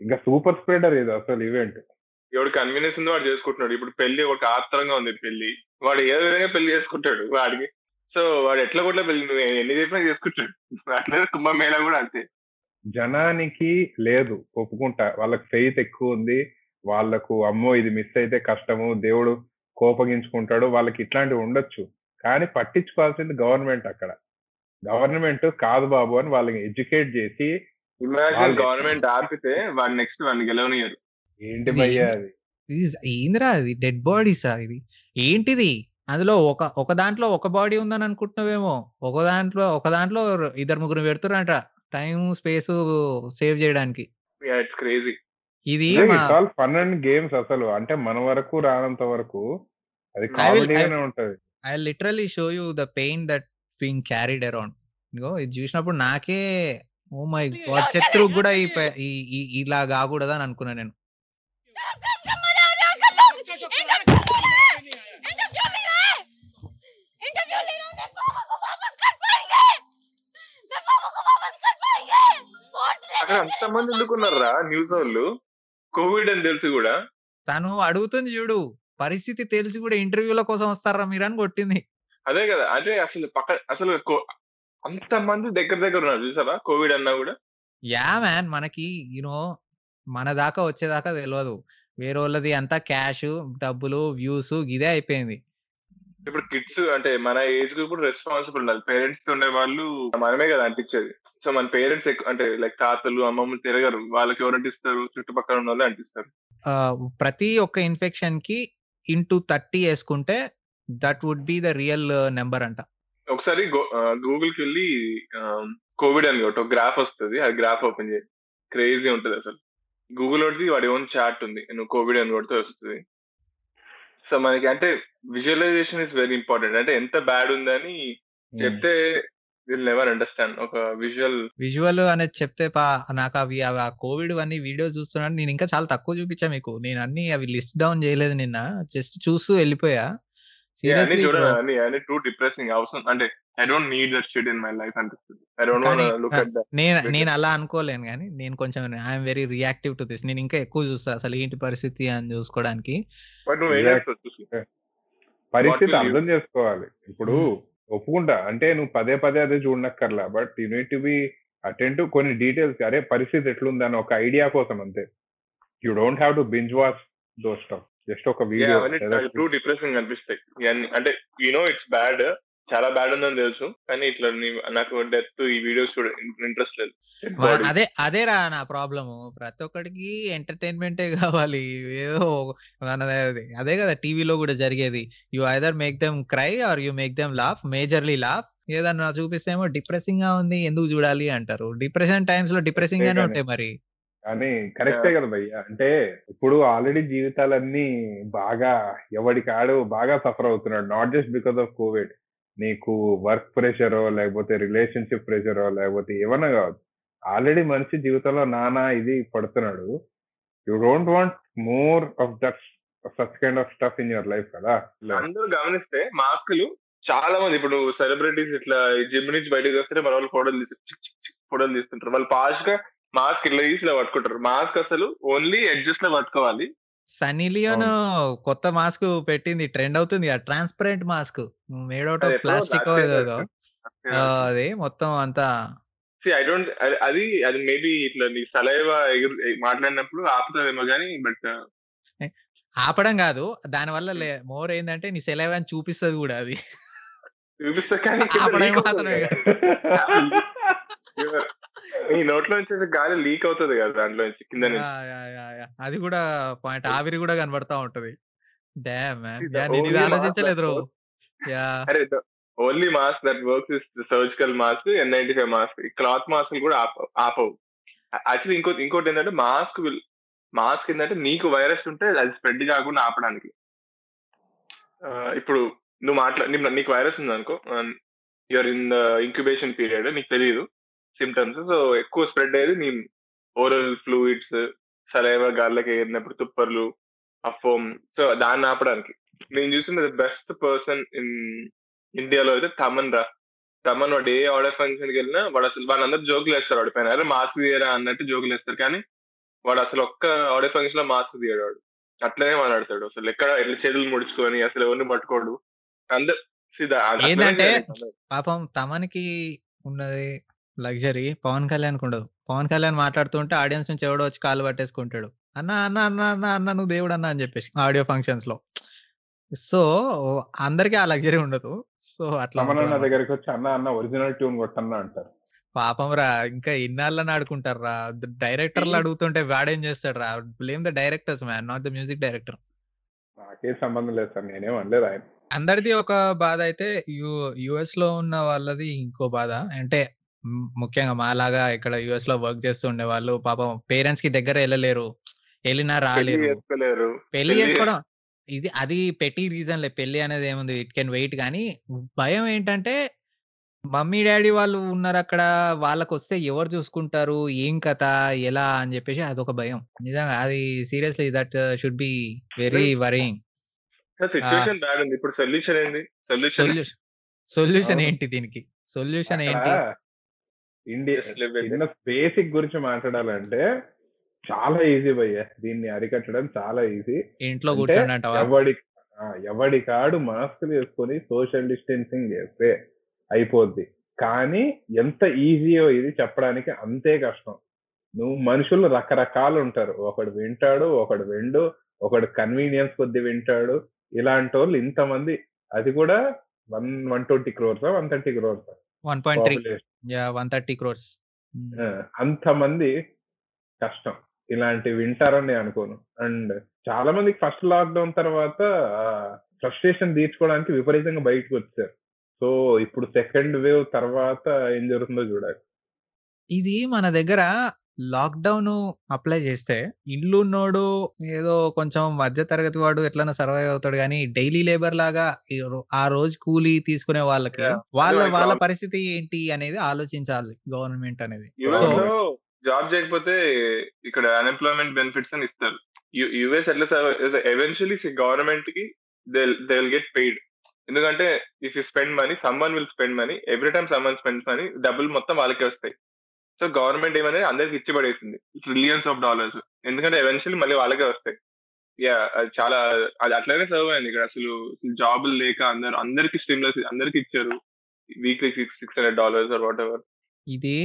ఇంక సూపర్ స్ప్రెడర్ ఇది అసలు ఈవెంట్. ఎవడు కన్వీనియన్స్ ఉందో వాడు చేసుకుంటున్నాడు. ఇప్పుడు పెళ్ళి ఒకటి ఆత్రంగా ఉంది పెళ్ళి. వాడు ఏదో విధంగా పెళ్ళి చేసుకుంటాడు వాడికి. సో, వాడు ఎట్లా కొట్లా పెళ్ళి నువ్వు ఎన్ని చెప్పినా చేసుకుంటాడు. అట్లనే కుంభమేళా కూడా అంతే. జనానికి లేదు ఒప్పుకుంటా. వాళ్ళకి ఫెయిత్ ఎక్కువుంది. వాళ్ళకు అమ్మో! ఇది మిస్ అయితే కష్టము. దేవుడు కోపగించుకుంటాడు. వాళ్ళకి ఇట్లాంటివి ఉండొచ్చు. కానీ పట్టించుకోవాల్సింది గవర్నమెంట్ అక్కడ. గవర్నమెంట్ కాదు బాబు అని వాళ్ళని ఎడ్యుకేట్ చేసి ఇమాజిన్ వాళ్ళు గవర్నమెంట్ ఆపితే వాడు నెక్స్ట్ వాడిని గెలవనియ్యరు. ఏంటి ఇది భయ్యా? అది? ఏందిరా అది? డెడ్ బాడీసా ఇది? ఏంటిది? అందులో ఒక ఒక దాంట్లో ఒక బాడీ ఉందని అనుకుంటున్నావేమో. ఒక దాంట్లో ఒక దాంట్లో ఇద్దరు ముగ్గురు పెడుతుర్రంట. టైము, స్పేసు సేవ్ చేయడానికి. యాహ్! It's crazy. ఇది ఫన్ అండ్ గేమ్స్ అసలు. అంటే మన వరకు రానంత వరకు అది కామెడీగానే ఉంటది. I literally show you the pain that being carried around. ఇగో ఇది చూసినప్పుడు నాకే ఓహ్ మై గాడ్! శత్రువుకి కూడా ఈ ఇలా కాకూడదని అనుకున్నా నేను. అక్కడ అంతమంది ఎందుకున్నారురా న్యూసోళ్ళు? కోవిడ్ అని తెలిసి కూడా. తను అడుగుతుంది చూడు. పరిస్థితి తెలిసి కూడా ఇంటర్వ్యూల కోసం వస్తారా మీరని కొట్టింది. అదే కదా! అంటే అసలు పక్క అసలు కొ అంతమంది దగ్గర దగ్గర ఉన్నారు చూసారా? కోవిడ్ అన్నా కూడా. యాహ్! మ్యాన్ మనకి యూ నో మన దాకా వచ్చేదాకా తెలవదు. వేరోళ్ళది అంతా క్యాషు, డబ్బులు, వ్యూస్ గిదే అయిపోయింది. ఇప్పుడు కిడ్స్ అంటే మన ఏజ్ గ్రూప్ కూడా రెస్పాన్సిబుల్ ఉండాలి. పేరెంట్స్‌తో ఉండేవాళ్ళు మనమే కదా అంటించేది. సో, మన పేరెంట్స్ ఎక్కువ అంటే లైక్ తాతలు, అమ్మమ్మలు తిరగరు. వాళ్ళకి ఎవరు అంటిస్తారు? చుట్టుపక్కల ఉన్నోళ్ళే అంటిస్తారు. ఆహ్, ప్రతి ఒక్క ఇన్ఫెక్షన్‌కి into 30 యేసుకుంటే that would be the real number అంట. ఒకసారి గో ఆహ్, గూగుల్‌కెళ్ళి ఆహ్, కోవిడ్ అని. ఒక గ్రాఫ్ వస్తది. ఆ గ్రాఫ్ ఓపెన్ చెయి. క్రేజీ ఉంటదసలు. గూగులోడిది వాడి ఓన్ చార్ట్ ఉంది. నువ్వు కోవిడ్ అని కొడితే వస్తది. సో, మనకి అంటే విజువలైజేషన్ ఈస్ వెరీ ఇంపార్టెంట్. అంటే ఎంత బ్యాడ్ ఉందని. చెప్తే విల్ నెవర్ అండర్‌స్టాండ్. ఒక విజువల్ విజువల్ అనేది చెప్తే పా నాకవి అవి ఆ కోవిడ్‌వన్నీ వీడియోస్ చూస్తున్నాను. నేనింకా చాలా తక్కువ చూపిచ్చా మీకు. నేనన్నీ అవి లిస్ట్ డౌన్ చేయలేదు నిన్న. జస్ట్ చూస్తూ! అన్ని సీరియస్‌లీ. అన్ని అన్ని టూ డిప్రెసింగ్ అవసరం అంటే I don't need that shit in my life అనిపిస్తది. ఐ డోంట్ కానీ వాంట్ లుక్ అట్ దట్ నేను. నేను అలా అనుకోలేను గానీ, నేను కొంచెం I am very reactive to this. నేనింకా ఎక్కువ చూస్తా. అసలు ఏంటి పరిస్థితి అని చూసుకోవడానికి. బట్ నువ్వేం. చేస్తావు! వాట్ పరిస్థితి అర్థం చేసుకోవాలి. ఇప్పుడు. ఒప్పుకుంటా. అంటే నువ్వు పదే పదే అదే చూడనక్కర్లా. But you need to be attentive కొన్ని డీటెయిల్స్‌కి. అరే! పరిస్థితి ఎట్లుందని ఒక ఐడియా కోసం అంతే. You don't have to binge watch those stuff. Just ఒక! వీడియో టూ డిప్రెసింగ్ అనిపిస్తాయి. అంటే యూ నో ఇట్స్ బ్యాడ్. చాలా బ్యాడ్ ఉందని తెలుసు. కానీ ఇట్లా నీ నాకు డెత్ ఈ వీడియోస్ చూడ ఇంట్రెస్ట్ లేదు. అదే అదేరా నా ప్రాబ్లము. ప్రతి ఒక్కడికి ఎంటర్‌టైన్‌మెంటే గావాలి. ఏదో అదే గదా! టీవీలో గూడా జరిగేది. You either make them cry or you make them laugh. Majorly laugh. ఏదన్నా చూపిస్తే ఏమో డిప్రెసింగ్‌గా ఉంది. ఎందుకు చూడాలి అంటారు. డిప్రెషన్ టైమ్స్‌లో కరెక్టే డిప్రెసింగ్‌గానే కానీ ఉంటాయి మరి. కానీ కరెక్టే! కదా భయ్య. అంటే ఇప్పుడు ఆల్రెడీ జీవితాలన్నీ బాగా ఎవడికాడు బాగా సఫర్ అవుతున్నాడు. Not just because of covid. నీకు వర్క్ ప్రెషరో, లేకపోతే రిలేషన్‌షిప్ ప్రెషరో, లేకపోతే ఏమన్నా కావచ్చు. ఆల్రెడీ మనిషి జీవితంలో నానా ఇది పడుతున్నాడు. You don't want more of that such kind of stuff in your life కదా! అందరూ గమనిస్తే మాస్కులు చాలా మంది ఇప్పుడు సెలబ్రిటీస్ ఇట్లా జిమ్ నుంచి బయటకు వస్తే మన వాళ్ళు ఫోటోలు తీసి ఫోటోలు తీస్తుంటారు. వాళ్ళు ఫాస్ట్‌గా మాస్క్ ఇట్లా తీసి ఇలా పట్టుకుంటారు. మాస్క్ అసలు ఓన్లీ ఎడ్జెస్‌లో పట్టుకోవాలి. Sunny Leone. కొత్త మాస్క్ పెట్టింది. ట్రెండ్ అవుతుంది. ఆ ట్రాన్స్‌పరెంట్ మాస్క్. మేడ్ అది ఆఫ్ ప్లాస్టికో. అది మొత్తం అంతా ఐ డోంట్ అది అది మేబీ ఇట్లా నీ సలైవా మాట్లాడినప్పుడు ఆపుతదేమో గానీ బట్ ఆపడం గాదు. దానివల్ల హ్మ్. లే మోర్ ఏందంటే నీ సెలైవాని చూపిస్తది గూడా అది. చూపిస్తా కానీ నీ నోట్లో నుంచి గాలి లీక్ అవుతది కదా! దాంట్లో నుంచి కింద నుంచి. యాహ్! యాహ్! అది గూడా పాయింట్. ఆవిరి గూడా కనబడతా ఉంటది. Damn man. ఓన్లీ మాస్క్ ఆలోచించలేదు దట్ బ్రో. Works yeah! అరే the only mask that works is surgical mask, ఎన్95 mask. ఈ క్లాత్ మాస్క్‌లు కూడా ఆపవు ఆపవు. యాక్చువల్లీ ఇంకోటి ఇంకోటేంటంటే మాస్క్ విల్ మాస్క్ ఏందంటే నీకు వైరస్ ఉంటే అది స్ప్రెడ్ కాకుండా ఆపడానికి. ఇప్పుడు నువ్వు మాట్లా నీ నీకు వైరస్ ఉందనుకో ఆహ్, you are in the incubation period నీకు తెలీదు సింప్టమ్స్. సో, ఎక్కువ స్ప్రెడ్ అయ్యేది నీ ఓరల్ ఫ్లూయిడ్స్, సలైవా గాల్లోకి ఎగిరినప్పుడు తుప్పర్లు, ఆ ఫోమ్. సో, దాన్ని ఆపడానికి. నేను చూసిన బెస్ట్ పర్సన్ ఇన్ ఇండియాలో అయితే తమన్ రా. తమన్ వాడు ఏ ఆడియో ఫంక్షన్‌కెళ్ళినా వాడు అసలు వాళ్ళందరూ జోకులేస్తారు వాడి పైన. మాస్క్ తీయరా అన్నట్టు జోకులేస్తారు. కానీ వాడు అసలు ఒక్క ఆడియో ఫంక్షన్‌లో మాస్క్ తీయడు వాడు. అట్లనే మాట్లాడతాడు. అసలు ఎక్కడ ఎట్లా చేతులు ముడుచుకొని అసలు ఎవరిని పట్టుకోడు. అందరు తమన్. పాపం తమన్‌కి ఉన్నది లగ్జరీ. పవన్ కళ్యాణ్‌కుండదు. పవన్ కళ్యాణ్ మాట్లాడుతుంటే ఆడియన్స్ నుంచి ఎవడో వచ్చి కాళ్ళు పట్టేసుకుంటాడు. అన్న, అన్న, అన్న, అన్న, అన్న నువ్వు దేవుడన్నా అని చెప్పేసి ఆడియో ఫంక్షన్స్‌లో. సో, అందరికి ఆ లగ్జరీ ఉండదు. సో, అట్లా తమన్ అన్న ఉంటదన్నమాట. దగ్గరికొచ్చి అన్న అన్న ఒరిజినల్ ట్యూన్ కొట్టన్నా అంటారు. పాపం రా! ఇంకా ఎన్నాళ్ళని ఆడుకుంటార్రా. ద డైరెక్టర్లు అడుగుతుంటే వాడేం చేస్తాడురా. Blame the directors man. Not the music director. నాకేం సంబంధం లేదు సార్. నేనేం అనలేదు ఆయన. అందరిది ఒక బాధ అయితే యు యూఎస్‌లో ఉన్న వాళ్ళది ఇంకో బాధ. అంటే ముఖ్యంగా మాలాగా ఇక్కడ యూఎస్‌లో వర్క్ చేస్తూ ఉండేవాళ్ళు పాపం పేరెంట్స్‌కి దగ్గర ఎళ్ళలేరు. ఎళ్ళినా పెళ్ళి రాలేరు. పెళ్ళి చేసుకోవడం ఇది అది పెట్టి రీజన్‌లే. పెళ్ళి అనేది ఏముంది ఇట్ కెన్ వెయిట్ గానీ భయం ఏంటంటే మమ్మీ, డ్యాడీ వాళ్ళు ఉన్నారక్కడ. వాళ్ళకొస్తే ఎవరు చూసుకుంటారు? ఏం కథ? ఎలా? అని చెప్పేసి అదొక భయం. నిజంగా అది seriously that should be very ఉంది. ఇప్పుడు సొల్యూషన్ ఏంది? సొల్యూషన్. ఏంటి దీనికి? సొల్యూషన్ అక్కడ ఏంటి? ఇండియా. బేసిక్ గురించి మాట్లాడాలంటే చాలా ఈజీ భయ్య. దీన్ని అరికట్టడం చాలా ఈజీ. ఇంట్లో? ఎవడి ఆ! ఎవడికాడు మాస్కులు వేసుకొని సోషల్ డిస్టెన్సింగ్ చేస్తే అయిపోద్ది. కానీ ఎంత ఈజీయో ఇది చెప్పడానికి అంతే కష్టం. నువ్వు మనుషులు రకరకాలు ఉంటారు. ఒకడు వింటాడు, ఒకడు వినడు, ఒకడు కన్వీనియన్స్ కొద్దీ వింటాడు. ఇలాంటోళ్ళు ఇంతమంది అది కూడా వన్ 120 క్రోర్సా? 130 క్రోర్సా? 1.3 పాపులేషన్. యాహ్! 130 క్రోర్స్. హ్మ్. ఆ! అంతమంది కష్టం. ఇలాంటివి వింటారని అనుకోను. అండ్ చాలా మందికి ఫస్ట్ లాక్‌డౌన్ తర్వాత ఫ్రస్ట్రేషన్ తీర్చుకోవడానికి విపరీతంగా బయటకు వచ్చారు సో ఇప్పుడు సెకండ్ వేవ్ తర్వాత ఏం జరుగుతుందో చూడాలి ఇది మన దగ్గర లాక్‌డౌను అప్లై చేస్తే ఇల్లున్నోడు ఏదో కొంచెం మధ్య తరగతి వాడు ఎట్లైనా సర్వైవ్ అవుతాడు గానీ, డైలీ లేబర్ లాగా ఆ రోజు కూలీ తీసుకునే వాళ్ళకి! వాళ్ళ వాళ్ళ. పరిస్థితి ఏంటి అనేది ఆలోచించాలి గవర్నమెంట్ అనేది. జాబ్ చేయకపోతే ఇక్కడ అన్‌ఎంప్లాయ్‌మెంట్ బెనిఫిట్స్ అని ఇస్తారు. యూఎస్ ఎట్లా సర్వైవ్ ఎవెన్చువల్లీ సి గవర్నమెంట్‌కి they they will get paid. ఎందుకంటే if you spend money someone will spend money. Every time someone spends money డబ్బులు మొత్తం వాళ్ళకే వస్తాయి. సో గవర్నమెంట్ ఏమనేది అందరికి ఇచ్చి పడేసింది. Trillions of dollars. ఎందుకంటే ఎవెన్షియల్ మళ్ళీ వాళ్ళకే వస్తాయి. యా అది చాలా అది అట్లనే సర్వ్ అయింది ఇక్కడ అసలు జాబులు లేక అందరూ అందరికి స్టిమ్యులస్ అందరికి ఇచ్చారు. Weekly six $600 or whatever. ఇది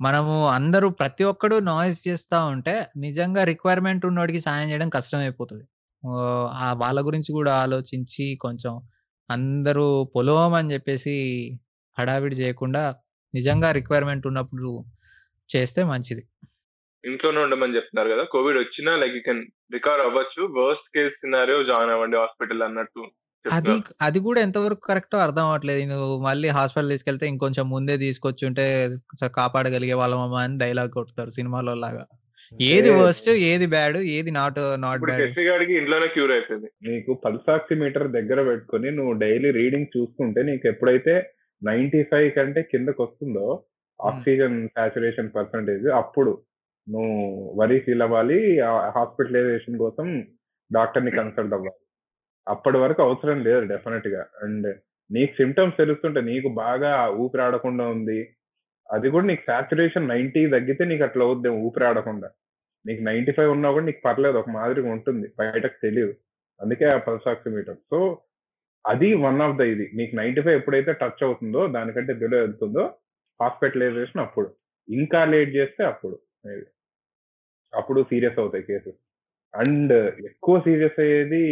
మనము అందరూ ప్రతి ఒక్కడు నాయిస్ చేస్తా ఉంటే నిజంగా రిక్వైర్మెంట్ ఉన్నోడికి సాయం చేయడం కష్టం అయిపోతుంది ఆ వాళ్ళ గురించి కూడా ఆలోచించి కొంచెం అందరూ పొలం అని చెప్పేసి హడావిడి చేయకుండా నిజంగా రిక్వైర్మెంట్ ఉన్నప్పుడు చేస్తే మంచిది. ఇంట్లోనే ఉండమని చెప్తున్నారు కదా! కోవిడ్ వచ్చినా లైక్ యూ కెన్ రికవర్ అవ్వచ్చు. వర్స్ట్ కేస్ సినారియో జాయిన్ అవ్వండి హాస్పిటల్ అన్నట్టు అది. అది కూడా ఎంతవరకు కరెక్టో అర్థం అవ్వట్లేదు. నువ్వు మళ్ళీ హాస్పిటల్ తీసుకెళ్తే ఇంకొంచెం ముందే తీసుకొచ్చుంటే స కాపాడగలిగే వాళ్ళమమ్మా అని డైలాగ్ కొడతారు సినిమాలో లాగా. ఏది వర్స్ట్, ఏది బ్యాడ్, ఏది నాట్ నాట్ బ్యాడ్. ఇంట్లోనే క్యూర్ అయిపోయింది. నీకు పల్స్ ఆక్సిమీటర్ దగ్గర పెట్టుకొని నువ్వు డైలీ రీడింగ్ చూసుకుంటే నీకు ఎప్పుడైతే 95 కంటే కిందకొస్తుందో హ్మ్. ఆక్సిజన్ సాచురేషన్ పర్సెంటేజ్ అప్పుడు నువ్వు వరీ ఫీల్ అవ్వాలి. ఆహ్, హాస్పిటలైజేషన్ కోసం డాక్టర్‌ని కన్సల్ట్ అవ్వాలి. అప్పటి వరకు అవసరం లేదు డెఫినిట్‌గా. అండ్ నీకు సింప్టమ్స్ తెలుస్తుంటే నీకు బాగా ఊపిరాడకుండా ఉంది. అది కూడా నీకు సాచురేషన్ 90 తగ్గితే నీకు అట్లా అవుద్దేమో ఊపిరాడకుండా. నీకు 95 ఉన్నా కూడా నీకు పర్లేదు ఒక మాదిరిగా ఉంటుంది. బయటకు తెలీదు. అందుకే ఆ పల్స్ ఆక్సిమీటర్. సో, అది వన్ ఆఫ్ ద ఇది. నీకు 95 ఎప్పుడైతే టచ్ అవుతుందో దానికంటే బిలో వెళ్తుందో హాస్పిటలైజేషన్ అప్పుడు. ఇంకా లేట్ చేస్తే అప్పుడు మేబీ. అప్పుడు సీరియస్ అవుతాయి కేసెస్. అండ్ ఎక్కువ సీరియస్ అయ్యేది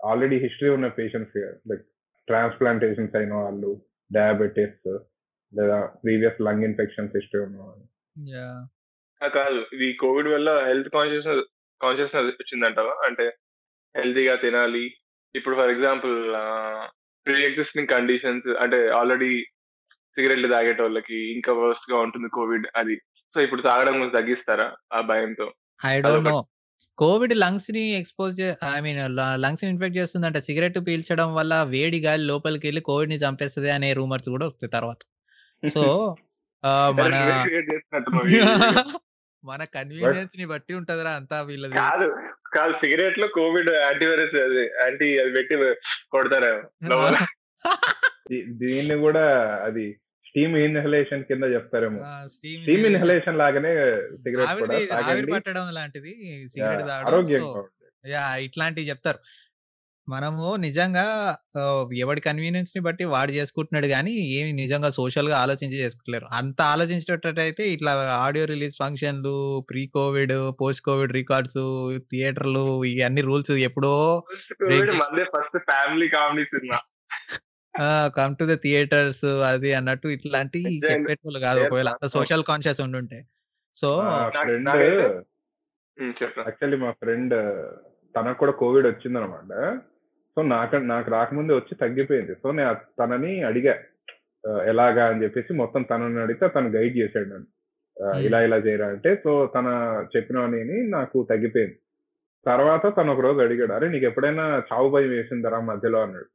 ఆల్రెడీ హిస్టరీ ఉన్న పేషెంట్స్ లైక్ ట్రాన్స్‌ప్లాంటేషన్స్ అయిన వాళ్ళు, డయాబెటిస్ లేదా ప్రీవియస్ లంగ్ ఇన్ఫెక్షన్స్ హిస్టరీ ఉన్నవాళ్ళు. యాహ్! ఆ! కాదు. ఇది కోవిడ్ వల్ల హెల్త్ కాన్షియస్‌నెస్ కాన్షియస్‌నెస్ వచ్చిందంటావా? అంటే హెల్తీగా తినాలి. ఇప్పుడు for example pre existing conditions అంటే ఆల్రెడీ సిగరెట్‌లు తాగేటోళ్ళకి ఇంకా వర్స్ట్‌గా ఉంటుంది కోవిడ్ అది. సో, ఇప్పుడు తాగడం కొంచెం తగ్గిస్తారా ఆ భయంతో? I don't. నో. కోవిడ్ లంగ్స్‌ని ఎక్స్‌పోజ్ చే ఐ మీన్ ల లంగ్స్‌ని ఇన్ఫెక్ట్ చేస్తుందంట. సిగరెట్ పీల్చడం వల్ల వేడి గాలి లోపలికెళ్ళి కోవిడ్‌ని చంపేస్తది అనే రూమర్స్ కూడా వస్తాయి తర్వాత. సో, మన మన బట్ కన్వీనియన్స్‌ని బట్టి ఉంటదిరా అంతా వీళ్ళది. కాదు. కాదు సిగరెట్‌లో కోవిడ్ యాంటీవైరస్ అది యాంటీ అది పెట్టి కొడతారేమో దీన్ని కూడా అది స్టీమ్ ఇన్‌హలేషన్ కింద చెప్తారేమో. Steam inhalation. లాగానే సిగరెట్. పట్టడం లాంటిది సిగరెట్ ఆరోగ్యంగా. యాహ్! ఇట్లాంటివి చెప్తారు. మనము నిజంగా ఆహ్, ఎవడి కన్వీనియన్స్‌ని బట్టి వాడు చేసుకుంటున్నాడు గానీ, ఏమి నిజంగా సోషల్‌గా ఆలోచించి చేసుకుంటలేరు. అంత ఆలోచించేటట్టయితే ఇట్లా ఆడియో రిలీజ్ ఫంక్షన్‌లు, pre covid, post covid records, థియేటర్‌లు ఇయన్నీ రూల్స్ ఎప్పుడో ఫస్ట్ బ్రేక్ కోవిడ్ చేసి మందే ఫస్ట్ ఫ్యామిలీ కామెడీ సినిమా. ఆ! కమ్ టు ద థియేటర్స్ అది అన్నట్టు ఇట్లాంటియి ఎంజాయ్ చెప్పేటోళ్ళు కాదు. ఒకవేళ అంత. సోషల్ కాన్షియస్ ఉండుంటే. సో మా నాకు ఫ్రెండ్ నాకైతే హ్మ్. చెప్పరా? యాక్చువల్లీ మా ఫ్రెండ్ తనకు కూడా కోవిడ్ వచ్చిందనమాట. సో, నాక నాకు రాకముందే వచ్చి తగ్గిపోయింది. సో, నేను తనని అడిగా. ఎలాగా అని చెప్పేసి మొత్తం తనని అడిగితే తను గైడ్ చేసాడు నన్ను. ఇలా ఇలా చేయరా అంటే సో, తన చెప్పినవన్నీ విని నాకు తగ్గిపోయింది. తర్వాత తను ఒకరోజు అడిగాడు. "అరే! నీకెప్పుడైనా చావు భయం వేసిందారా మధ్యలో" అన్నాడు.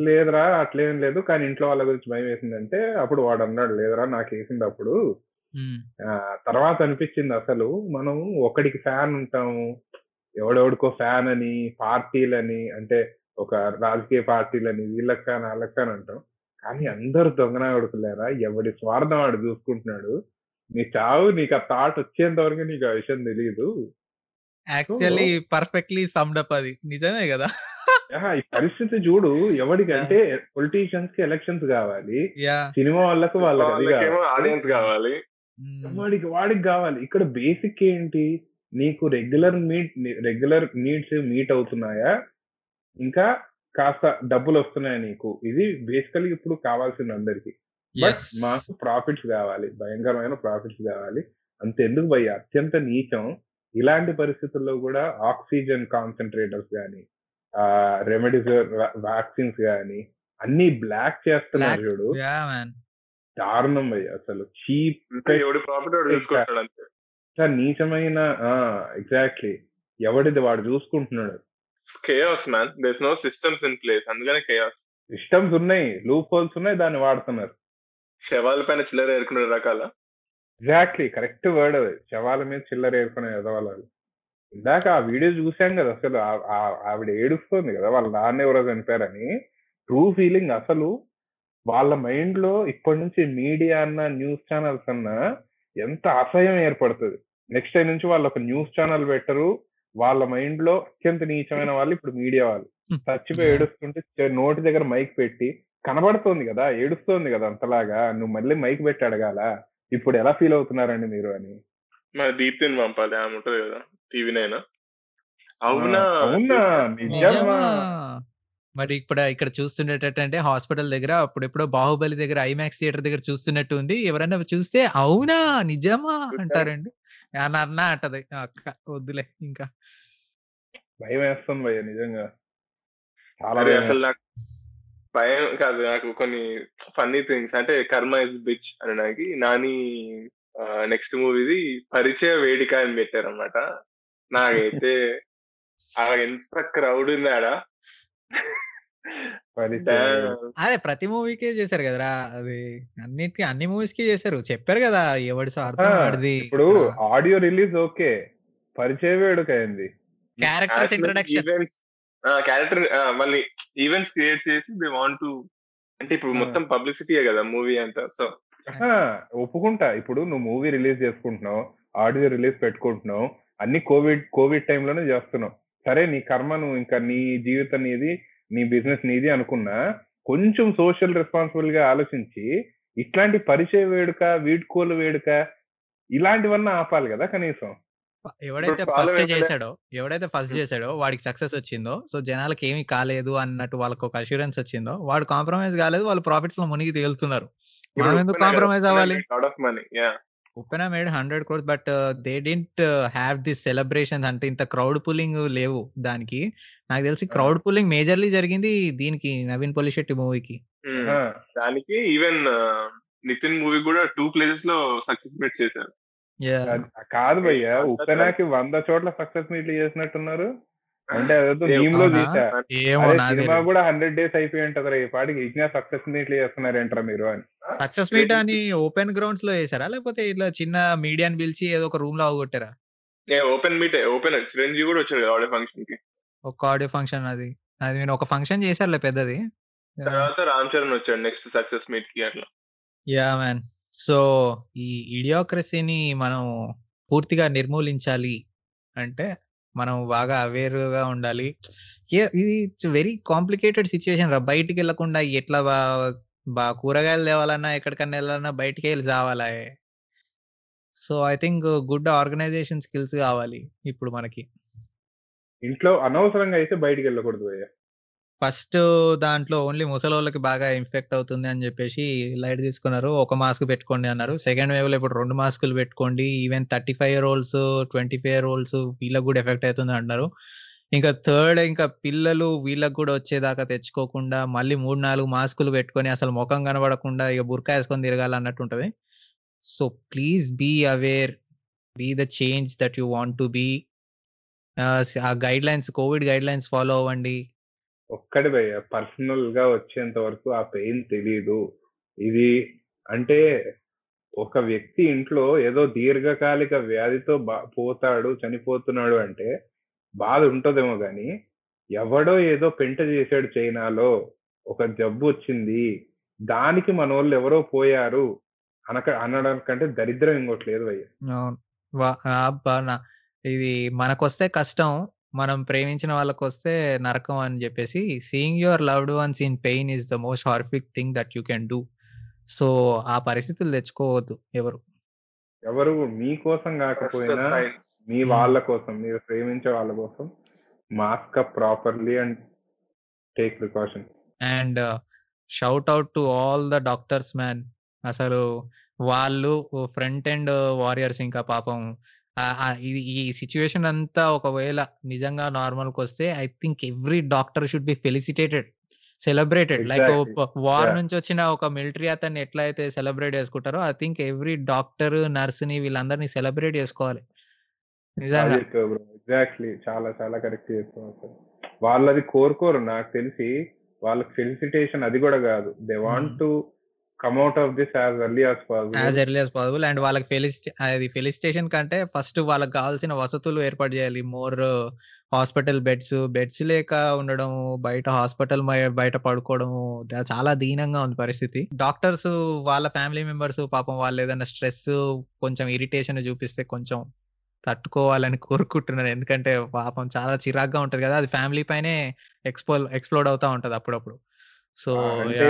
లేదురా అట్లేం లేదు. కానీ ఇంట్లో వాళ్ళ గురించి భయమేసిందంటే అప్పుడు వాడన్నాడు, "లేదురా నాకేసిందప్పుడు. హ్మ్. ఆహ్, తర్వాత అనిపిచ్చింది అసలు మనం ఒకడికి ఫ్యాన్ ఉంటాము. ఎవడెవడికో ఫ్యాన్ అని, పార్టీలని అంటే ఒక రాజకీయ పార్టీలని వీళ్ళకి ఫ్యాన్, ఆళ్ళకి ఫ్యాన్ అంటాం. కానీ అందరూ దొంగ నా కొడుకులేరా! ఎవడి స్వార్థం వాడు చూసుకుంటున్నాడు. నీ చావు నీకు ఆ థాట్ వచ్చేంత వరకు నీకు ఆ విషయం తెలీదు. So actually perfectly summed up అది. నిజమే! అహా! ఈ పరిస్థితి చూడు ఎవడికి యాహ్! అంటే పొలిటీషియన్స్‌కి ఎలక్షన్స్. యాహ్! సినిమా వాళ్ళకి వాళ్ళకి. ఆడియన్స్ కావాలి. వాడికి వాడికి గావాలి. ఇక్కడ బేసిక్ ఏంటి? నీకు regular meet regular needs meet అవుతున్నాయా? ఇంకా కాస్త డబ్బులొస్తున్నాయా నీకు? ఇది బేసికల్లీ ఇప్పుడు కావాల్సింది అందరికి. బట్. మాకు ప్రాఫిట్స్ గావాలి. భయంకరమైన ప్రాఫిట్స్ గావాలి. అంతెందుకు భయ్యా అత్యంత నీచం. ఇలాంటి పరిస్థితుల్లో గూడా ఆక్సిజన్ కాన్సంట్రేటర్స్ గాని, ఆహ్, రెమెడీసివిర్ వా వాక్సిన్స్ గాని అన్నీ బ్లాక్ చేస్తున్నారు చూడు. దారుణం భయ్యా అసలు. ఎవడి ప్రాఫిట్ ఇంకా నీచమైన ఆ! ఎగ్జాక్ట్‌లీ. ఎవడిది వాడు చూసుకుంటున్నాడు. Chaos man. There is no systems in place. అందుకనే కేయాస్. సిస్టమ్స్ ఉన్నాయి. లూప్ హోల్స్ ఉన్నాయి. దాన్ని వాడుతున్నారు. శవాల పైన చిల్లర ఏరుకునే రకాల. ఎగ్జాక్ట్‌లీ. కరెక్ట్ వర్డ్ అది. శవాల మీద చిల్లర ఏరుకునే ఎదవలాలు. ఇందాక ఆ వీడియో చూసాం కదా! అసలు ఆవిడ ఏడుస్తుంది కదా! వాళ్ళ నాన్న ఎవరో చనిపోయారని. ట్రూ ఫీలింగ్ అసలు వాళ్ళ మైండ్‌లో ఇప్పటి నుంచి మీడియా అన్నా, న్యూస్ ఛానెల్స్ అన్నా ఎంత అసహ్యం ఏర్పడుతది. నెక్స్ట్ టైమ్ నుంచి వాళ్ళు ఒక న్యూస్ ఛానెల్ పెట్టరు. వాళ్ళ మైండ్‌లో అత్యంత నీచమైన వాళ్ళు ఇప్పుడు మీడియా వాళ్ళు. చచ్చిపోయి! ఏడుస్తుంటే నోటి దగ్గర మైక్ పెట్టి కనబడుతోంది కదా! ఏడుస్తోంది కదా! అంతలాగా. నువ్వు మళ్ళీ మైక్ పెట్టి అడగాల. ఇప్పుడు ఎలా ఫీల్ అవుతున్నారండి మీరు అని. మన దీప్తిని పంపాలి. ఆమె ఉంటది కదా! టీవీ నైనా. అవునా? అవునా? నిజమా? మరి ఇప్పుడు ఇక్కడ చూస్తుండేటట్టంటే హాస్పిటల్ దగ్గర అప్పుడెప్పుడో 'బాహుబలి' దగ్గర ఐమాక్స్ థియేటర్ దగ్గర చూస్తున్నట్టు ఉంది. ఎవరైనా చూస్తే అవునా? నిజమా? అంటారండి. ఏమన్నా అంటది. అక్క వద్దులే ఇంకా. భయమేస్తుంది భయ్యా నిజంగా. చాలా అసలు. నాకు భయం కాదు. నాకు కొన్ని ఫన్నీ థింగ్స్ అంటే 'కర్మ ఇస్ బిచ్' అనడానికి నాని ఆహ్, నెక్స్ట్ మూవీది 'పరిచయ వేదిక' అని పెట్టారన్నమాట. నాకైతే ఆడ ఎంత క్రౌడ్ ఉంది ఆడ. అదే ప్రతి మూవీకే చేశారు కదరా! అది అన్నిటికి అన్ని మూవీస్‌కి చేశారు. చెప్పారు కదా! ఎవడి వాడిది. ఇప్పుడు ఆడియో రిలీజ్ ఓకే. పరిచయ వేడుక అయింది. Characters character introduction. క్యారెక్టర్! మళ్ళీ ఈవెంట్స్ క్రియేట్ చేసి దే వాంట్ టు అంటే ఇప్పుడు! మొత్తం పబ్లిసిటీయే కదా! మూవీ అంతా. సో! ఒప్పుకుంటా. ఇప్పుడు నువ్వు మూవీ రిలీజ్ చేసుకుంటున్నావు. ఆడియో రిలీజ్ పెట్టుకుంటున్నావు. అన్ని కోవిడ్ కోవిడ్ టైమ్‌లోనే చేస్తున్నావు. సరే నీ కర్మ నువ్వు ఇంకా నీ జీవితం నీది. నీ బిజినెస్ నీది అనుకున్నా కొంచెం సోషల్ రెస్పాన్సిబుల్‌గా ఆలోచించి ఇట్లాంటి పరిచయ వేడుక, వీడ్కోలు వేడుక ఇలాంటివన్నా ఆపాలి కదా కనీసం. ఎవడైతే ఫస్ట్ చేసాడో, ఎవడైతే ఫస్ట్. చేసాడో వాడికి సక్సెస్ వచ్చిందో, సో జనాలకి ఏమి కాలేదు అన్నట్టు వాళ్ళకి ఒక అష్యూరెన్స్ వచ్చిందో, వాడు కాంప్రమైజ్ కాలేదు. వాళ్ళు ప్రాఫిట్స్‌లో మునిగి తేలుతున్నారు. మనం ఎందుకు! కాంప్రమైజ్ అవ్వాలి? Uppena made 100 crores but they didn't have this celebrations అంటే ఇంత క్రౌడ్ పుల్లింగ్ లేవు దానికి. నాకు తెలిసి! క్రౌడ్ పుల్లింగ్ మేజర్‌లీ జరిగింది దీనికి 'నవీన్ పొలిశెట్టి' మూవీకి. దానికి ఈవెన్ నితిన్ మూవీ కూడా 2 ప్లేసెస్‌లో సక్సెస్ మీట్ చేశారు. కాదు భయ్యా. ఉప్పెనకి 100 చోట్ల సక్సెస్ మీట్లు చేసినట్టున్నారు. అంటే అదేదో అరే నాకు సినిమా. కూడా 100 డేస్ అయిపోయి ఉంటదిరా ఈ పాటికి ఇంకా సక్సెస్ మీట్లు చేస్తున్నారేంట్రా మీరు అని. సక్సెస్ మీట్ అని ఓపెన్ గ్రౌండ్స్‌లో చేసారా? లేకపోతే ఇట్లా చిన్న మీడియాని పిలిచి ఏదో ఒక రూమ్‌లో అవగొట్టారా? ఏ ఓపెన్ మీటే. ఓపెన్ చిరంజీవి కూడా వచ్చాడు కదా! ఆడియో ఫంక్షన్‌కి. ఒక ఆడియో ఫంక్షన్ అది. అది నేను ఒక ఫంక్షన్ చేశారులే పెద్దది. తర్వాత రామ్ చరణ్ వచ్చాడు నెక్స్ట్ సక్సెస్ మీట్‌కి అట్లా. యాహ్! మ్యాన్. సో ఈ ఇడియోక్రసీని మనం పూర్తిగా నిర్మూలించాలి అంటే, మనం బాగా అవేర్‌గా ఉండాలి. ఇది ఇట్స్ వెరీ కాంప్లికేటెడ్ సిట్యుయేషన్ రా. బయటికెళ్ళకుండా ఎట్లా బా బా కూరగాయలు తేవాలన్నా, ఎక్కడికన్నా ఎళ్ళాలన్నా బయటికెళ్ళి సావాలాయే. So I think good organization skills కావాలి ఇప్పుడు మనకి. ఇంట్లో అనవసరంగా అయితే బయటికి వెళ్ళకూడదు భయ్యా. ఫస్ట్ దాంట్లో ఓన్లీ ముసలోళ్ళకి బాగా ఇన్ఫెక్ట్ అవుతుంది అని చెప్పేసి లైట్ తీసుకున్నారు. ఒక మాస్క్ పెట్టుకోండి అన్నారు. సెకండ్ వేవ్లో ఇప్పుడు రెండు మాస్కులు పెట్టుకోండి. Even 35 year olds, 25 year olds వీళ్ళకి కూడా ఎఫెక్ట్ అవుతుంది అంటున్నారు. ఇంకా థర్డ్ ఇంకా పిల్లలు వీళ్ళకి కూడా వచ్చేదాకా తెచ్చుకోకుండా మళ్ళీ 3, 4 మాస్కులు పెట్టుకొని అసలు ముఖం కనబడకుండా ఇక బుర్కా వేసుకొని తిరగాలి అన్నట్టు so please be aware. Be the change that you want to be. ఆ గైడ్‌లైన్స్ కోవిడ్ గైడ్‌లైన్స్ ఫాలో అవ్వండి. ఒక్కటి భయ్యా పర్సనల్‌గా వచ్చేంత వరకు ఆ పెయిన్ తెలీదు. ఇది అంటే ఒక వ్యక్తి ఇంట్లో ఏదో దీర్ఘకాలిక వ్యాధితో పోతాడు, చనిపోతున్నాడు అంటే బాధ ఉంటదేమో గానీ, ఎవడో ఏదో పెంట చేసాడు చైనాలో, ఒక జబ్బొచ్చింది, దానికి మనోళ్ళు ఎవరో పోయారు అనక అనడం కంటే దరిద్రం ఇంకోటి లేదు భయ్యా. ఇది మనకొస్తే కష్టం. మనం ప్రేమించిన వాళ్ళకొస్తే నరకం అని జెప్పేసి seeing your loved ones in pain is the most horrific thing that you can do. So ఆ పరిస్థితులు తెచ్చుకోవద్దు ఎవరు. ఎవరు మీకోసం సైన్స్. మీ. వాళ్ళ కోసం, మీరు ప్రేమించే వాళ్ళ కోసం mask up properly and take precautions. And shout out to all the doctors man. అసలు వాళ్ళు ఫ్రంట్ ఎండ్ వారియర్స్ ఇంకా పాపం ఇది ఈ సిట్యుయేషన్ అంతా ఒకవేళ నిజంగా నార్మల్‌కొస్తే I think every doctor should be felicitated. Celebrated. Like war yeah! నుంచొచ్చిన ఒక మిలిటరీ అతన్ని ఎట్లా అయితే సెలబ్రేట్ చేసుకుంటారో ఐ థింక్ ఎవ్రీ డాక్టర్, నర్స్‌ని వీళ్ళందరిని సెలబ్రేట్ చేసుకోవాలి. నిజంగా. ఎగ్జాక్ట్‌లీ. చాలా చాలా కరెక్ట్ అసలు. వాళ్ళది కోరుకోరు నాకు తెలిసి వాళ్ళకి ఫెలిసిటేషన్ అది గూడా గాదు. They want. To come out of this as early as possible as early as possible and వాళ్ళకి ఫెలిసిట్ అది ఫెలిసిటేషన్ కంటే ఫస్ట్ వాళ్ళకి కావాల్సిన వసతులు ఏర్పాటు చేయాలి. మోర్ హాస్పిటల్ బెడ్స్, బెడ్స్ లేక ఉండడం, బయట హాస్పిటల్ బయట పడుకోవడము చాలా దీనంగా ఉంది పరిస్థితి. డాక్టర్స్ వాళ్ళ ఫ్యామిలీ మెంబర్స్ పాపం వాళ్ళేదన్నా స్ట్రెస్, కొంచెం ఇరిటేషన్ చూపిస్తే కొంచెం తట్టుకోవాలని కోరుకుంటున్నారు ఎందుకంటే పాపం చాలా చిరాగ్గా ఉంటది కదా అది ఫ్యామిలీ పైనే ఎక్స్‌పోల్ ఎక్స్‌ప్లోడ్ అవుతా ఉంటది అప్పుడప్పుడు. సో! అంటే!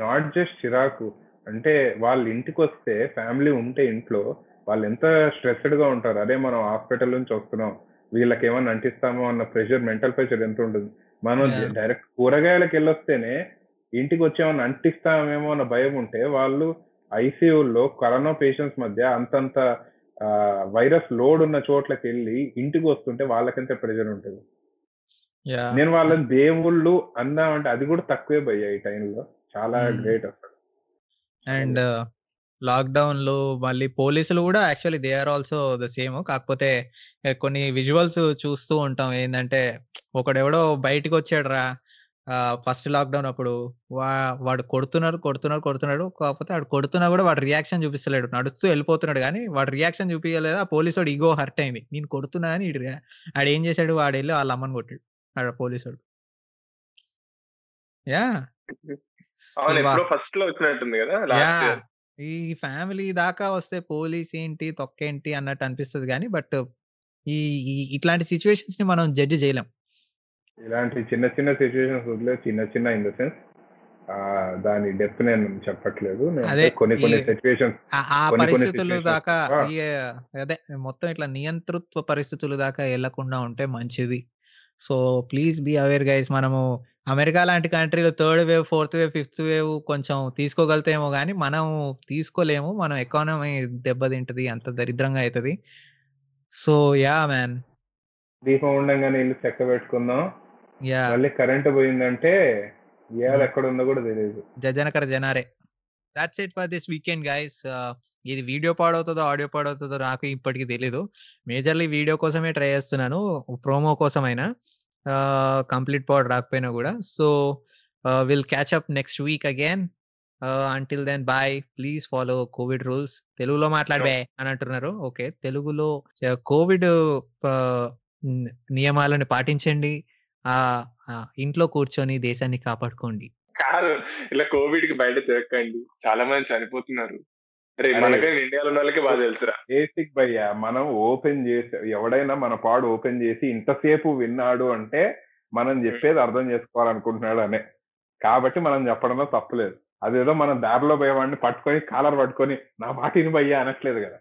నాట్ జస్ట్ చిరాకు. అంటే వాళ్ళ ఇంటికొస్తే ఫ్యామిలీ ఉంటే ఇంట్లో వాళ్ళెంత స్ట్రెస్‌డ్‌గా ఉంటారు. అదే మనం హాస్పిటల్ నుంచి వస్తున్నాం. వీళ్ళకేమన్నా అంటిస్తామో అన్న ప్రెషర్ మెంటల్ ప్రెషర్ ఎంతుంటుంది. మనం జ యాహ్! డైరెక్ట్ కూరగాయలకెళ్ళొస్తేనే ఇంటికొచ్చేమన్నా అంటిస్తామేమో అన్న భయముంటే వాళ్ళు ఐసీయూలో కరోనా పేషెంట్స్ మధ్య అంతంత వైరస్ లోడ్ ఉన్న చోట్లకెళ్ళి ఇంటికొస్తుంటే వాళ్ళకెంత ప్రెషర్ ఉంటది. నేను! వాళ్ళని దేవుళ్ళు అందామంటే అది గూడా తక్కువే భయ్యా ఈ టైంలో. చాలా. గ్రేట్. అండ్ నిజంగా. లాక్‌డౌన్‌లో మళ్ళీ పోలీసులు గూడా actually they are also the same. కాకపోతే కొన్ని విజువల్స్ చూస్తూ ఉంటాం. ఏందంటే ఒకడెవడో బయటికొచ్చాడురా ఆహ్, ఫస్ట్ లాక్‌డౌన్ అప్పుడు. వా వాడు కొడుతున్నారు, కొడుతున్నారు, కొడుతున్నాడు. కాకపోతే ఆడు కొడుతున్నా గూడా వాడు రియాక్షన్ చూపిస్తలేడు. నడుస్తూ ఎళ్ళిపోతున్నాడు గానీ వాడు రియాక్షన్ చూపియలేదు. ఆ పోలీసోడి ఇగో హర్ట్ అయింది. నేను కొడుతున్నా గాని ఈడు రియా ఆడేం చేసాడు వాడెళ్ళి ఆళ్ళ అమ్మని కొట్టాడు. ఆడ పోలీసోడు. వచ్చినట్టుంది గదా! Last yeah! ఇయర్. ఈ ఫ్యామిలీ దాకా వస్తే పోలీస్ ఏంటి, తొక్కేంటి అన్నట్టు అనిపిస్తది గానీ, బట్ ఈ ఇట్లాంటి సిట్యుయేషన్స్‌ని మనం జడ్జ్ జేయలేం. ఇలాంటి చిన్న చిన్న సిట్యుయేషన్స్ వదిలేసి చిన్న చిన్న ఇన్ ద సెన్స్ దాని డెప్త్ నేను చెప్పట్లేదు. కొన్ని కొన్ని సిట్యుయేషన్స్ ఆ పరిస్థితులు దాకా అదే మొత్తం ఇట్లా నియంతృత్వ పరిస్థితులు దాకా ఎళ్ళకుండా ఉంటే మంచిది. So, please be aware guys. మనము అమెరికా లాంటి కంట్రీలో third wave, fourth wave, fifth wave కొంచెం తీసుకోగలుగుతామేమో గానీ, మనం తీసుకోలేము. మన ఎకానమీ దెబ్బతింటది. అంత దరిద్రంగా అయితది. So, yeah! మ్యాన్. దీపం ఉండంగానే ఇల్లు చక్కబెట్టుకుందాం. యాహ్! మళ్ళీ కరెంట్ పోయిందంటే ఇయాల హ్మ్. ఎక్కడుందో గూడా తెలీదు. జజనకర జనారే. That's it for this weekend guys. ఇది వీడియో పాడవుతదో, ఆడియో పాడవుతదో నాకు ఇప్పటికి తెలీదు. మేజర్‌లీ వీడియో కోసమే ట్రై చేస్తున్నాను. ప్రోమో కోసమైనా. కంప్లీట్ పాడ్ రాకపోయినా గూడా. So, will catch up next week again. Until then bye. Please follow covid rules. తెలుగులో మాట్లాడు అని అంటున్నారు. ఓకే. తెలుగులో కోవిడ్ నియమాలను పాటించండి. ఆహ్, ఇంట్లో కూర్చొని దేశాన్ని కాపాడుకోండి. కాదు. ఇలా కోవిడ్‌కి బయట తిరగకండి. చాలా మంది చనిపోతున్నారు. బాగా తెలుసురా. బేసిక్ భయ్యా మనం ఓపెన్ చేసి ఎవడైనా మన పాడ్ ఓపెన్ చేసి ఇంతసేపు విన్నాడు అంటే మనం. చెప్పేది అర్థం చేసుకోవాలనుకుంటున్నాడు అనే. కాబట్టి మనం చెప్పడంలో తప్పులేదు. అదేదో మనం దారిలో పోయేవాడిని పట్టుకొని కాలర్ పట్టుకొని నా మాట ఇను భయ్యా అనట్లేదు గదా!